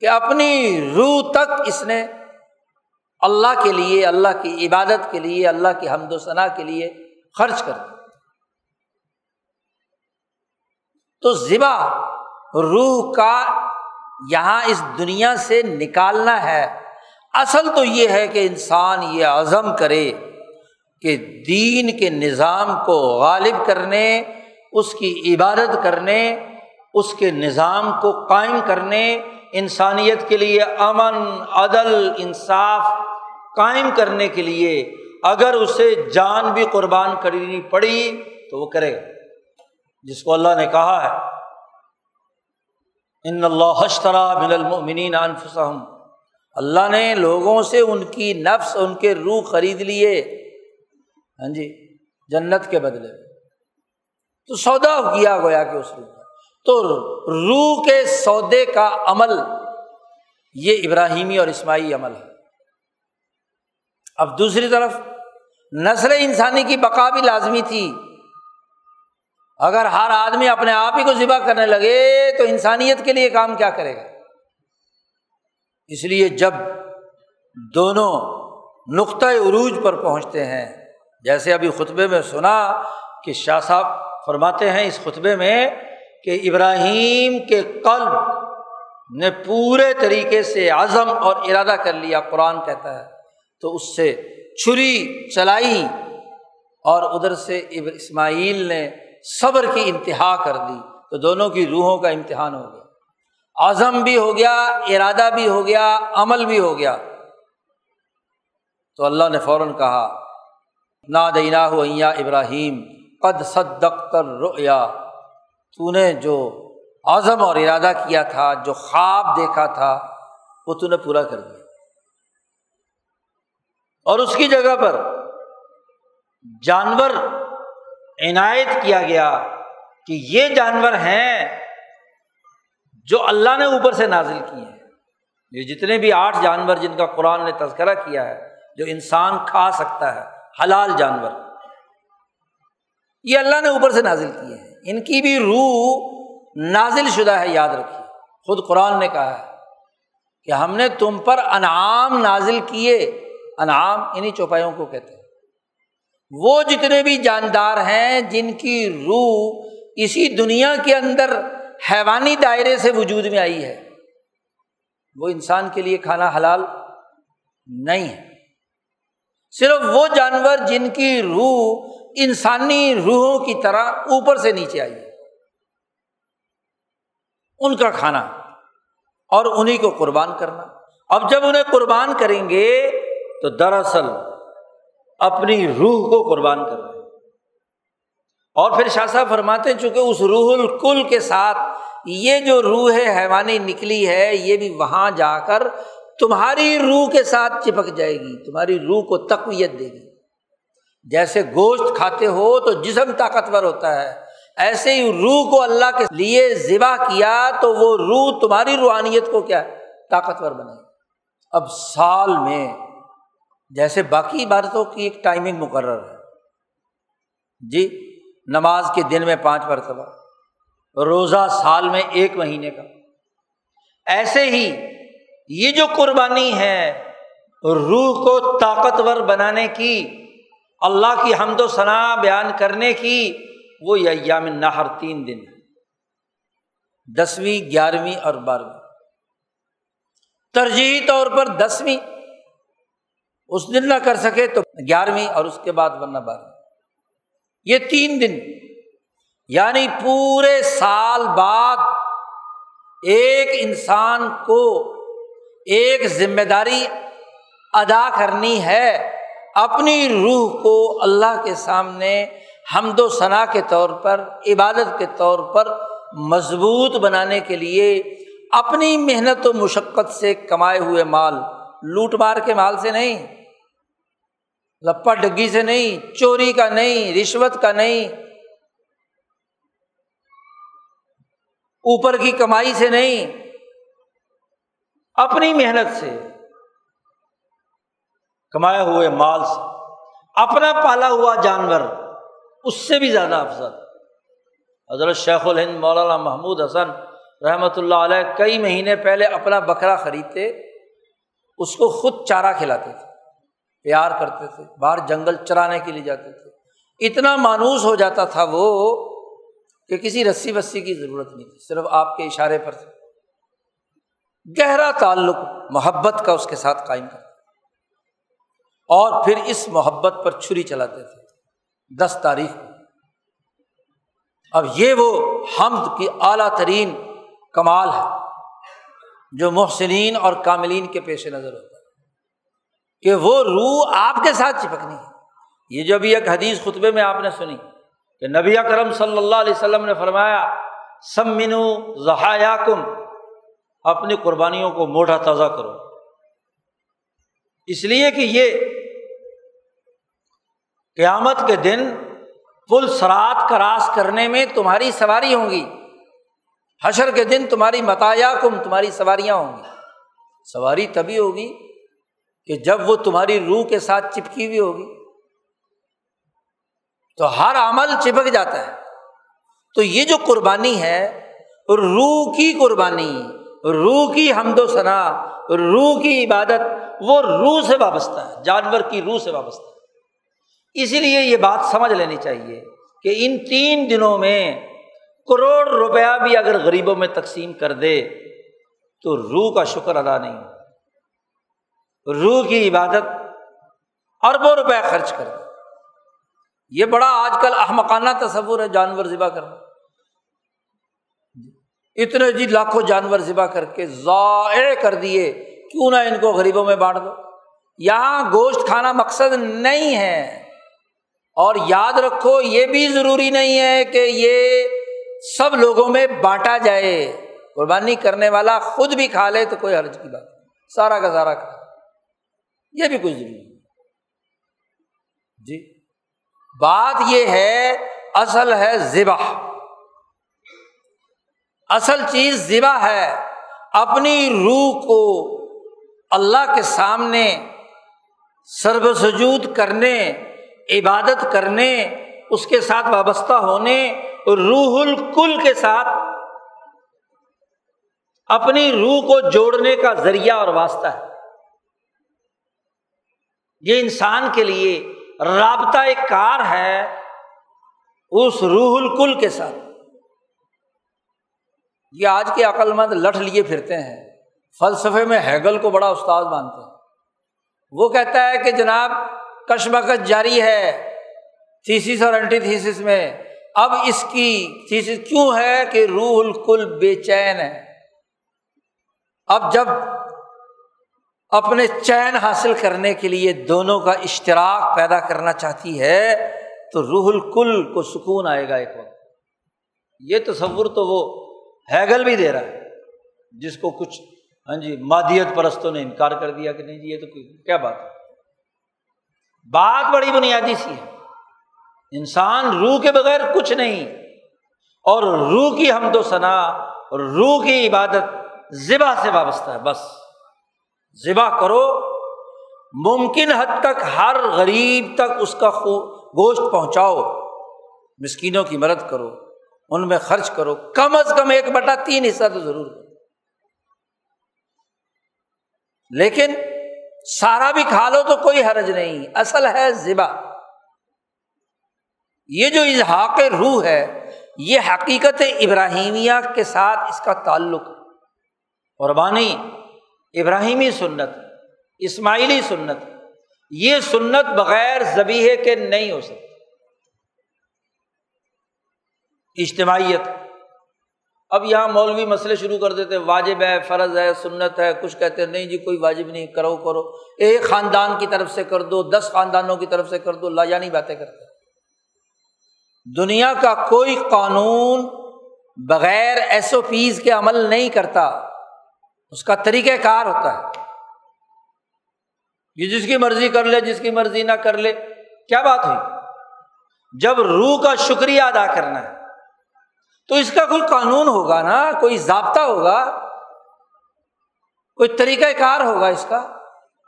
کہ اپنی روح تک اس نے اللہ کے لیے، اللہ کی عبادت کے لیے، اللہ کی حمد و ثناء کے لیے خرچ کر دی۔ تو ذبا روح کا یہاں اس دنیا سے نکالنا ہے۔ اصل تو یہ ہے کہ انسان یہ عزم کرے کہ دین کے نظام کو غالب کرنے، اس کی عبادت کرنے، اس کے نظام کو قائم کرنے انسانیت کے لیے امن، عدل، انصاف قائم کرنے کے لیے اگر اسے جان بھی قربان کرنی پڑی تو وہ کرے۔ گا جس کو اللہ نے کہا ہے، ان اللہ حشترا من المؤمنین انفسہم اللہ نے لوگوں سے ان کی نفس، ان کے روح خرید لیے۔ ہاں جی جنت کے بدلے۔ میں تو سودا کیا گیا کہ اس روح کا۔ تو روح کے سودے کا عمل، یہ ابراہیمی اور اسماعی عمل ہے۔ اب دوسری طرف، نسل انسانی کی بقا بھی لازمی تھی۔ اگر ہر آدمی اپنے آپ ہی کو ذبح کرنے لگے، تو انسانیت کے لیے کام کیا کرے گا؟ اس لیے جب دونوں نقطۂ عروج پر پہنچتے ہیں، جیسے ابھی خطبے میں سنا کہ شاہ صاحب فرماتے ہیں اس خطبے میں کہ ابراہیم کے قلب نے پورے طریقے سے عزم اور ارادہ کر لیا، قرآن کہتا ہے۔ تو اس سے چھری چلائی اور ادھر سے اسماعیل نے صبر کی انتہا کر دی۔ تو دونوں کی روحوں کا امتحان ہو گیا۔ عزم بھی ہو گیا، ارادہ بھی ہو گیا، عمل بھی ہو گیا۔ تو اللہ نے فوراً کہا نا دینا ہو ابراہیم، قد صدقتر رویا تو نے جو عزم اور ارادہ کیا تھا، جو خواب دیکھا تھا، وہ تو نے پورا کر دیا۔ اور اس کی جگہ پر جانور عنایت کیا گیا کہ یہ جانور ہیں جو اللہ نے اوپر سے نازل کیے ہیں۔ یہ جتنے بھی آٹھ جانور جن کا قرآن نے تذکرہ کیا ہے، جو انسان کھا سکتا ہے، حلال جانور۔ یہ اللہ نے اوپر سے نازل کیے ہیں۔ ان کی بھی روح نازل شدہ ہے، یاد رکھیے۔ خود قرآن نے کہا ہے کہ ہم نے تم پر انعام نازل کیے۔ انعام انہیں چوپایوں کو کہتے ہیں۔ وہ جتنے بھی جاندار ہیں، جن کی روح اسی دنیا کے اندر حیوانی دائرے سے وجود میں آئی ہے۔ وہ انسان کے لیے کھانا حلال نہیں ہے۔ صرف وہ جانور جن کی روح انسانی روحوں کی طرح اوپر سے نیچے آئی ہے۔ ان کا کھانا اور انہیں کو قربان کرنا۔ اب جب انہیں قربان کریں گے تو دراصل اپنی روح کو قربان کر رہے اور پھر شاہ صاحب فرماتے ہیں چونکہ اس روح الکل کے ساتھ یہ جو روح حیوانی نکلی ہے، یہ بھی وہاں جا کر تمہاری روح کے ساتھ چپک جائے گی، تمہاری روح کو تقویت دے گی۔ جیسے گوشت کھاتے ہو تو جسم طاقتور ہوتا ہے، ایسے ہی روح کو اللہ کے لیے ذبح کیا تو وہ روح تمہاری روحانیت کو کیا طاقتور بنے اب سال میں جیسے باقی عبادتوں کی ایک ٹائمنگ مقرر ہے۔ جی؟ نماز کے دن میں پانچ مرتبہ، روزہ سال میں ایک مہینے کا۔ ایسے ہی یہ جو قربانی ہے، روح کو طاقتور بنانے کی، اللہ کی حمد و ثناء بیان کرنے کی وہ ایام نہر تین دن دسویں، گیارہویں اور بارہویں۔ ترجیحی طور پر دسویں، اس دن نہ کر سکے تو گیارہویں اور اس کے بعد ورنہ بارہویں۔ یہ تین دن یعنی پورے سال بعد ایک انسان کو ایک ذمہ داری ادا کرنی ہے، اپنی روح کو اللہ کے سامنے حمد و ثناء کے طور پر، عبادت کے طور پر مضبوط بنانے کے لیے اپنی محنت و مشقت سے کمائے ہوئے مال، لوٹ مار کے مال سے نہیں۔ لپا ڈگی سے نہیں، چوری کا نہیں، رشوت کا نہیں، اوپر کی کمائی سے نہیں، اپنی محنت سے کمائے ہوئے مال سے، اپنا پالا ہوا جانور، اس سے بھی زیادہ افضل۔ حضرت شیخ الہند مولانا محمود حسن رحمۃ اللہ علیہ کئی مہینے پہلے اپنا بکرا خریدتے، اس کو خود چارہ کھلاتے تھے۔ پیار کرتے تھے، باہر جنگل چرانے کے لیے جاتے تھے۔ اتنا مانوس ہو جاتا تھا وہ کہ کسی رسی وسی کی ضرورت نہیں تھی، صرف آپ کے اشارے پر تھے۔ گہرا تعلق، محبت کا اس کے ساتھ قائم کرتے اور پھر اس محبت پر چھری چلاتے تھے، دس تاریخ کو۔ اب یہ وہ حمد کی اعلیٰ ترین کمال ہے جو محسنین اور کاملین کے پیش نظر ہوتا کہ وہ روح آپ کے ساتھ چپکنی ہے۔ یہ جو بھی ایک حدیث خطبے میں آپ نے سنی کہ نبی کرم صلی اللہ علیہ وسلم نے فرمایا سم منو ذہایا کم اپنی قربانیوں کو موٹا تازہ کرو۔ اس لیے کہ یہ قیامت کے دن پل سرات کراس کرنے میں تمہاری سواری ہوں گی۔ حشر کے دن تمہاری متایا کم تمہاری سواریاں ہوں گی۔ سواری تبھی ہوگی کہ جب وہ تمہاری روح کے ساتھ چپکی ہوئی ہوگی تو ہر عمل چپک جاتا ہے۔ تو یہ جو قربانی ہے، روح کی قربانی، روح کی حمد و ثناء روح کی عبادت، وہ روح سے وابستہ ہے، جانور کی روح سے وابستہ ہے۔ اسی لیے یہ بات سمجھ لینی چاہیے کہ ان تین دنوں میں کروڑ روپیہ بھی اگر غریبوں میں تقسیم کر دے تو روح کا شکر ادا نہیں۔ روح کی عبادت اربوں روپے خرچ کر یہ بڑا آج کل احمقانہ تصور ہے، جانور ذبح کرنا۔ اتنے جی لاکھوں جانور ذبح کر کے ضائع کر دیے، کیوں نہ ان کو غریبوں میں بانٹ دو۔ یہاں گوشت کھانا مقصد نہیں ہے۔ اور یاد رکھو، یہ بھی ضروری نہیں ہے کہ یہ سب لوگوں میں بانٹا جائے۔ قربانی کرنے والا خود بھی کھا لے تو کوئی حرج کی بات سارا کا سارا کھا یہ بھی کچھ ضروری نہیں جی بات یہ ہے اصل ہے ذبح۔ اصل چیز ذبح ہے اپنی روح کو اللہ کے سامنے سرب سجود کرنے، عبادت کرنے، اس کے ساتھ وابستہ ہونے، روح الکل کے ساتھ اپنی روح کو جوڑنے کا ذریعہ اور واسطہ ہے۔ یہ انسان کے لیے رابطہ ایک کار ہے اس روح الکل کے ساتھ۔ یہ آج کے عقل مند لٹ لیے پھرتے ہیں۔ فلسفے میں ہیگل کو بڑا استاد مانتے ہیں۔ وہ کہتا ہے کہ جناب، کشمکش جاری ہے تھیسس اور اینٹی تھیسس میں۔ اب اس کی تھیسس کیوں ہے کہ روح الکل بے چین ہے؟ اب جب اپنے چین حاصل کرنے کے لیے دونوں کا اشتراک پیدا کرنا چاہتی ہے، تو روح الکل کو سکون آئے گا ایک وقت۔ یہ تصور تو وہ ہیگل بھی دے رہا ہے، جس کو کچھ ہاں جی مادیت پرستوں نے انکار کر دیا کہ نہیں جی یہ تو کیا بات ہے؟ بات بڑی بنیادی سی ہے۔ انسان روح کے بغیر کچھ نہیں، اور روح کی حمد و ثنا اور روح کی عبادت ذبح سے وابستہ ہے، بس۔ ذبح کرو، ممکن حد تک ہر غریب تک اس کا گوشت پہنچاؤ، مسکینوں کی مدد کرو، ان میں خرچ کرو، کم از کم ایک بٹا تین حصہ تو ضرور کرو۔ لیکن سارا بھی کھا لو تو کوئی حرج نہیں، اصل ہے ذبح۔ یہ جو اظہاق روح ہے، یہ حقیقت ابراہیمیہ کے ساتھ اس کا تعلق۔ قربانی ابراہیمی سنت، اسماعیلی سنت، یہ سنت بغیر زبیحے کے نہیں ہو سکتی۔ اجتماعیت، اب یہاں مولوی مسئلے شروع کر دیتے، واجب ہے، فرض ہے، سنت ہے، کچھ کہتے ہیں، نہیں جی کوئی واجب نہیں، کرو کرو۔ ایک خاندان کی طرف سے کر دو، دس خاندانوں کی طرف سے کر دو لاجانی باتیں کرتے دنیا کا کوئی قانون بغیر ایس او پیز کے عمل نہیں کرتا۔ اس کا طریقہ کار ہوتا ہے۔ یہ جس کی مرضی کر لے، جس کی مرضی نہ کر لے، کیا بات ہوئی؟ جب روح کا شکریہ ادا کرنا ہے، تو اس کا کوئی قانون ہوگا نا، کوئی ضابطہ ہوگا؟ کوئی طریقہ کار ہوگا اس کا؟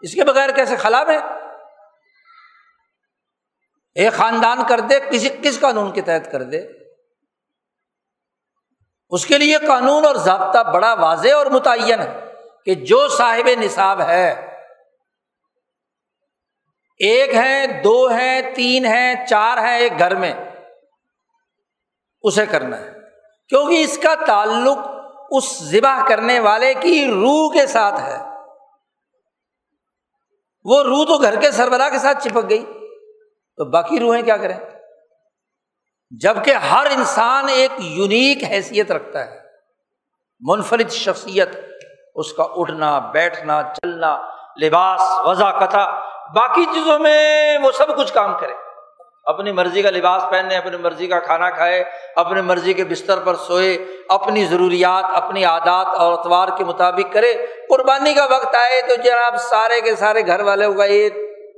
اس کے بغیر کیسے خلا میں؟ ایک خاندان کر دے، کسی، کس قانون کے تحت کر دے؟ اس کے لیے قانون اور ضابطہ بڑا واضح اور متعین ہے کہ جو صاحب نصاب ہے، ایک ہے، دو ہے، تین ہے، چار ہے، ایک گھر میں، اسے کرنا ہے۔ کیونکہ اس کا تعلق اس ذبح کرنے والے کی روح کے ساتھ ہے۔ وہ روح تو گھر کے سربراہ کے ساتھ چپک گئی۔ تو باقی روحیں کیا کریں؟ جبکہ ہر انسان ایک یونیک حیثیت رکھتا ہے۔ منفرد شخصیت، اس کا اٹھنا، بیٹھنا، چلنا، لباس وضا کتھا، باقی چیزوں میں وہ سب کچھ کام کرے۔ اپنی مرضی کا لباس پہنے، اپنی مرضی کا کھانا کھائے، اپنی مرضی کے بستر پر سوئے، اپنی ضروریات، اپنی عادات اور اتوار کے مطابق کرے۔ قربانی کا وقت آئے تو جناب سارے کے سارے گھر والے ہوگا یہ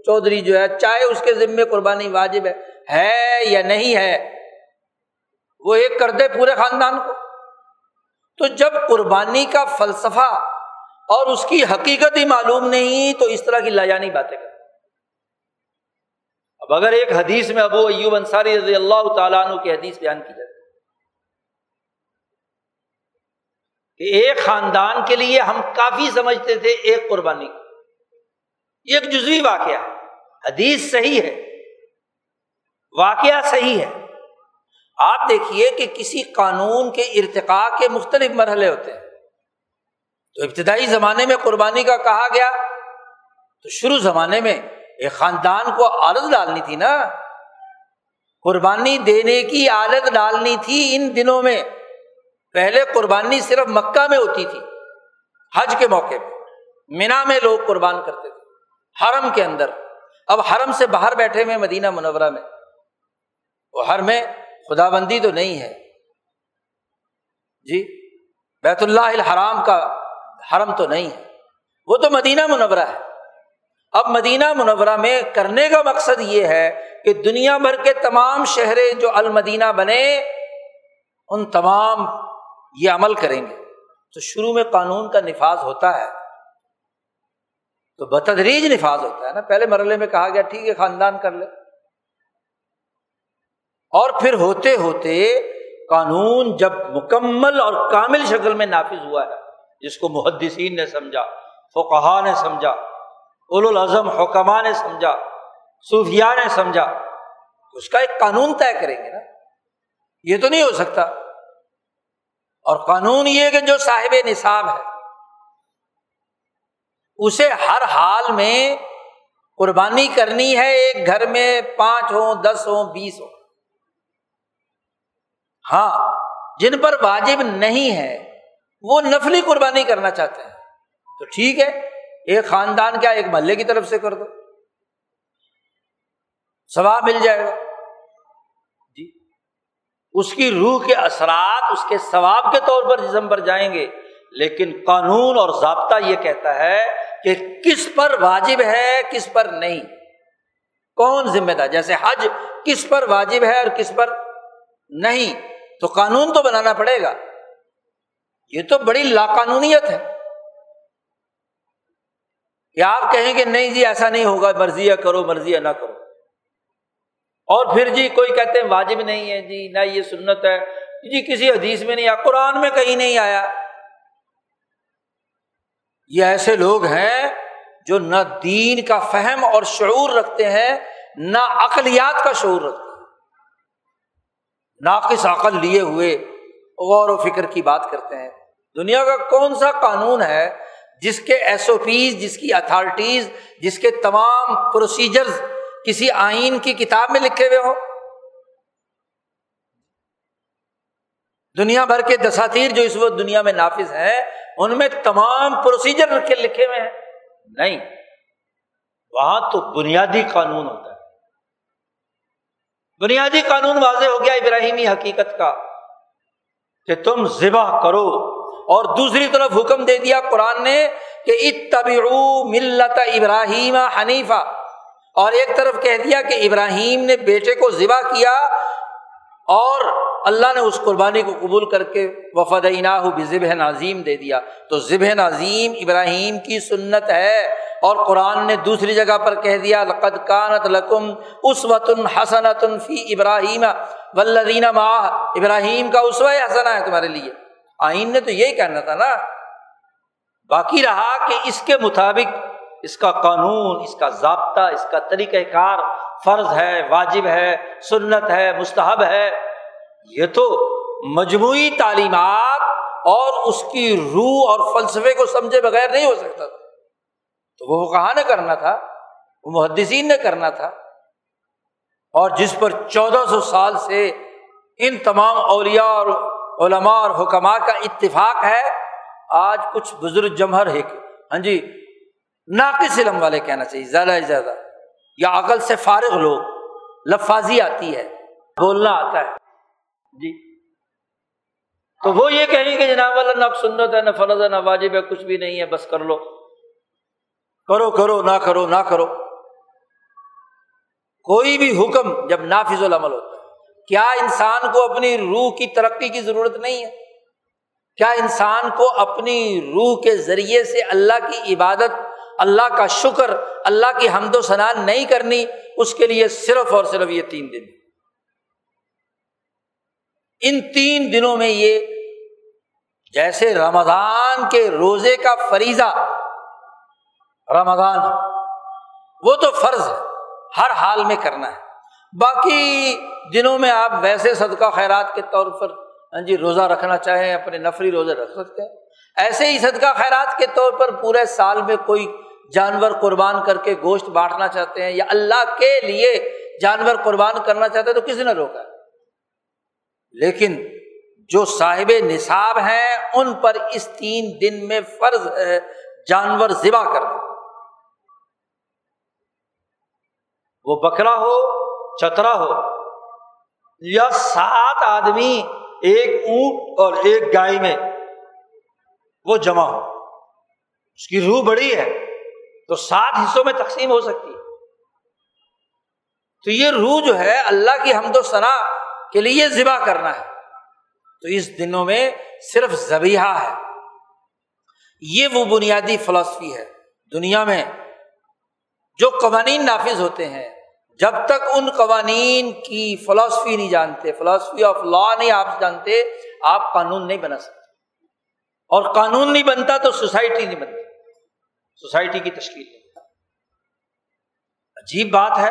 چودھری جو ہے، چاہے اس کے ذمے قربانی واجب ہے ہے یا نہیں ہے وہ ایک کر دے پورے خاندان کو۔ تو جب قربانی کا فلسفہ اور اس کی حقیقت ہی معلوم نہیں، تو اس طرح کی لاجانی باتیں کر اب اگر ایک حدیث میں ابو ایوب انصاری رضی اللہ تعالیٰ عنہ کی حدیث بیان کی جاتی کہ ایک خاندان کے لیے ہم کافی سمجھتے تھے ایک قربانی۔ کو یہ ایک جزوی واقعہ حدیث صحیح ہے۔ واقعہ صحیح ہے۔ آپ دیکھیے کہ کسی قانون کے ارتقاء کے مختلف مرحلے ہوتے ہیں۔ تو ابتدائی زمانے میں قربانی کا کہا گیا، تو شروع زمانے میں ایک خاندان کو عادت ڈالنی تھی نا۔ قربانی دینے کی عادت ڈالنی تھی ان دنوں میں۔ پہلے قربانی صرف مکہ میں ہوتی تھی، حج کے موقع پہ۔ مینا میں لوگ قربان کرتے تھے، حرم کے اندر۔ اب حرم سے باہر بیٹھے ہوئے مدینہ منورہ میں۔ وہ ہر میں خدا بندی تو نہیں ہے۔ جی بیت اللہ الحرام کا حرم تو نہیں ہے۔ وہ تو مدینہ منورہ ہے۔ اب مدینہ منورہ میں کرنے کا مقصد یہ ہے کہ دنیا بھر کے تمام شہر جو المدینہ بنے، ان تمام یہ عمل کریں گے۔ تو شروع میں قانون کا نفاذ ہوتا ہے۔ تو بتدریج نفاذ ہوتا ہے نا۔ پہلے مرحلے میں کہا گیا، ٹھیک ہے، خاندان کر لے۔ اور پھر ہوتے ہوتے قانون جب مکمل اور کامل شکل میں نافذ ہوا ہے، جس کو محدثین نے سمجھا فقہ نے سمجھا اول الاظم حکمہ نے سمجھا صوفیہ نے سمجھا، اس کا ایک قانون طے کریں گے نا۔ یہ تو نہیں ہو سکتا۔ اور قانون یہ کہ جو صاحب نصاب ہے، اسے ہر حال میں قربانی کرنی ہے، ایک گھر میں پانچ ہو دس ہو بیس ہو ہاں جن پر واجب نہیں ہے، وہ نفلی قربانی کرنا چاہتے ہیں۔ تو ٹھیک ہے، ایک خاندان کیا ایک محلے کی طرف سے کر دو۔ ثواب مل جائے گا۔ جی۔ اس کی روح کے اثرات، اس کے ثواب کے طور پر جسم پر جائیں گے۔ لیکن قانون اور ضابطہ یہ کہتا ہے کہ کس پر واجب ہے، کس پر نہیں۔ کون ذمہ دار؟ جیسے حج، کس پر واجب ہے اور کس پر نہیں؟ تو قانون تو بنانا پڑے گا۔ یہ تو بڑی لاقانونیت ہے۔ کہ آپ کہیں کہ نہیں جی ایسا نہیں ہوگا، مرضی کرو، مرضی نہ کرو۔ اور پھر جی کوئی کہتے ہیں واجب نہیں ہے جی نہ یہ سنت ہے۔ جی کسی حدیث میں نہیں آیا، قرآن میں کہیں نہیں آیا۔ یہ ایسے لوگ ہیں جو نہ دین کا فہم اور شعور رکھتے ہیں، نہ اقلیات کا شعور رکھتے ہیں۔ ناقص عقل لیے ہوئے غور و فکر کی بات کرتے ہیں۔ دنیا کا کون سا قانون ہے جس کے ایس او پیز جس کی اتھارٹیز جس کے تمام پروسیجرز کسی آئین کی کتاب میں لکھے ہوئے ہوں؟ دنیا بھر کے دساتیر جو اس وقت دنیا میں نافذ ہیں، ان میں تمام پروسیجر لکھے ہوئے ہیں۔ نہیں، وہاں تو بنیادی قانون ہوتا ہے۔ بنیادی قانون واضح ہو گیا ابراہیمی حقیقت کا کہ تم ذبح کرو اور دوسری طرف حکم دے دیا قرآن نے کہ اتبعو ملت ابراہیم حنیفہ۔ اور ایک طرف کہہ دیا کہ ابراہیم نے بیٹے کو ذبح کیا اور اللہ نے اس قربانی کو قبول کر کے وفد ذب نظیم دے دیا۔ تو ذب نظیم ابراہیم کی سنت ہے۔ اور قرآن نے دوسری جگہ پر کہہ دیا، لقد کانت لکم اس وطن حسنت فی ابراہیم ولدین ماہ ابراہیم کا اسوہ حسنا ہے تمہارے لیے۔ آئین نے تو یہی کہنا تھا نا۔ باقی رہا کہ اس کے مطابق اس کا قانون، اس کا ضابطہ، اس کا طریقہ کار فرض ہے، واجب ہے، سنت ہے، مستحب ہے۔ یہ تو مجموعی تعلیمات اور اس کی روح اور فلسفے کو سمجھے بغیر نہیں ہو سکتا تھا۔ تو وہ کہاں نے کرنا تھا، وہ محدثین نے کرنا تھا۔ اور جس پر چودہ سو سال سے ان تمام اولیا اور علماء اور حکمہ کا اتفاق ہے، آج کچھ بزرگ جمہر ہے ہاں جی ناقص علم والے کہنا چاہیے، زیادہ سے زیادہ۔ یا عقل سے فارغ لوگ، لفاظی آتی ہے، بولنا آتا ہے۔ جی۔ تو وہ یہ کہیں کہ جناب والا نہ سنت ہے، نہ فرض ہے، نہ واجب ہے، کچھ بھی نہیں ہے، بس کر لو۔ کرو کرو نہ کرو نہ کرو۔ کوئی بھی حکم جب نافذ العمل ہوتا ہے، کیا انسان کو اپنی روح کی ترقی کی ضرورت نہیں ہے؟ کیا انسان کو اپنی روح کے ذریعے سے اللہ کی عبادت، اللہ کا شکر، اللہ کی حمد و ثنا نہیں کرنی، اس کے لیے صرف اور صرف یہ تین دن۔ ان تین دنوں میں یہ جیسے رمضان کے روزے کا فریضہ رمضان۔ وہ تو فرض ہے ہر حال میں کرنا ہے۔ باقی دنوں میں آپ ویسے صدقہ خیرات کے طور پر ہاں جی روزہ رکھنا چاہیں، اپنے نفری روزے رکھ سکتے ہیں۔ ایسے ہی صدقہ خیرات کے طور پر پورے سال میں کوئی جانور قربان کر کے گوشت بانٹنا چاہتے ہیں یا اللہ کے لیے جانور قربان کرنا چاہتے ہیں تو کسی نے روکا؟ لیکن جو صاحب نصاب ہیں، ان پر اس تین دن میں فرض ہے، جانور ذبح کرنا۔ وہ بکرا ہو، چترا ہو، یا سات آدمی ایک اونٹ اور ایک گائے میں وہ جمع ہو۔ اس کی روح بڑی ہے، تو سات حصوں میں تقسیم ہو سکتی ہے۔ تو یہ روح جو ہے، اللہ کی حمد و ثنا کے لیے ذبح کرنا ہے۔ تو اس دنوں میں صرف زبیحہ ہے۔ یہ وہ بنیادی فلسفی ہے دنیا میں جو قوانین نافذ ہوتے ہیں۔ جب تک ان قوانین کی فلاسفی نہیں جانتے فلاسفی آف لا نہیں آپ جانتے، آپ قانون نہیں بنا سکتے۔ اور قانون نہیں بنتا تو سوسائٹی نہیں بنتی۔ سوسائٹی کی تشکیل۔ عجیب بات ہے،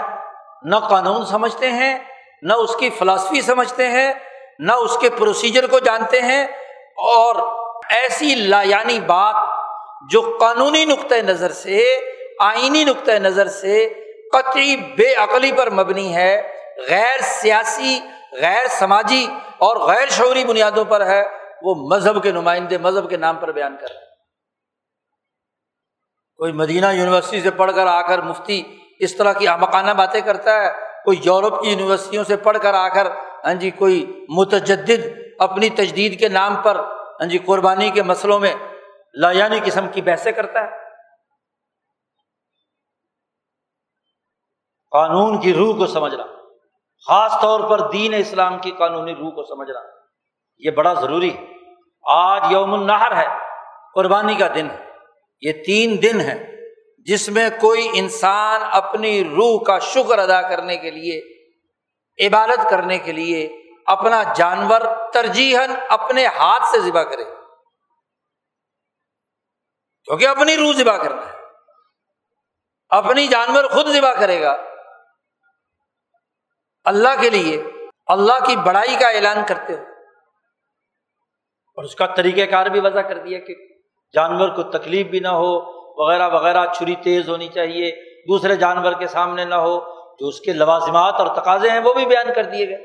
نہ قانون سمجھتے ہیں، نہ اس کی فلاسفی سمجھتے ہیں، نہ اس کے پروسیجر کو جانتے ہیں۔ اور ایسی لا یعنی بات جو قانونی نقطۂ نظر سے، آئینی نقطۂ نظر سے قطعی بے عقلی پر مبنی ہے، غیر سیاسی، غیر سماجی اور غیر شعوری بنیادوں پر ہے، وہ مذہب کے نمائندے، مذہب کے نام پر بیان کر رہے کوئی مدینہ یونیورسٹی سے پڑھ کر آ کر مفتی اس طرح کی مکانہ باتیں کرتا ہے، کوئی یورپ کی یونیورسٹیوں سے پڑھ کر آ کر ہاں جی کوئی متجدد اپنی تجدید کے نام پر ہاں جی قربانی کے مسئلوں میں لایانی قسم کی بحثیں کرتا ہے۔ قانون کی روح کو سمجھنا، خاص طور پر دین اسلام کی قانونی روح کو سمجھنا، یہ بڑا ضروری ہے۔ آج یوم النہر ہے، قربانی کا دن ہے۔ یہ تین دن ہے جس میں کوئی انسان اپنی روح کا شکر ادا کرنے کے لیے، عبادت کرنے کے لیے اپنا جانور ترجیح اپنے ہاتھ سے ذبح کرے۔ کیونکہ اپنی روح ذبح کرنا ہے۔ اپنی جانور خود ذبح کرے گا۔ اللہ کے لیے، اللہ کی بڑائی کا اعلان کرتے ہو اور اس کا طریقہ کار بھی وضع کر دیا کہ جانور کو تکلیف بھی نہ ہو، وغیرہ وغیرہ، چھری تیز ہونی چاہیے، دوسرے جانور کے سامنے نہ ہو، جو اس کے لوازمات اور تقاضے ہیں وہ بھی بیان کر دیے گئے۔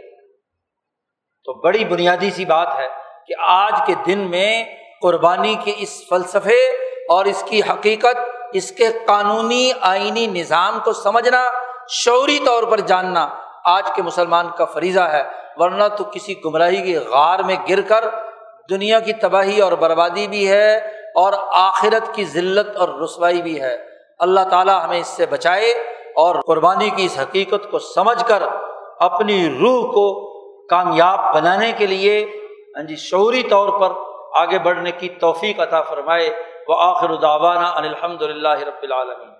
تو بڑی بنیادی سی بات ہے کہ آج کے دن میں قربانی کے اس فلسفے اور اس کی حقیقت، اس کے قانونی آئینی نظام کو سمجھنا، شعوری طور پر جاننا آج کے مسلمان کا فریضہ ہے، ورنہ تو کسی گمراہی کے غار میں گر کر دنیا کی تباہی اور بربادی بھی ہے اور آخرت کی ذلت اور رسوائی بھی ہے۔ اللہ تعالیٰ ہمیں اس سے بچائے اور قربانی کی اس حقیقت کو سمجھ کر اپنی روح کو کامیاب بنانے کے لیے ہاں جی شعوری طور پر آگے بڑھنے کی توفیق عطا فرمائے۔ وہ آخر ان الحمد للہ رب العالمین۔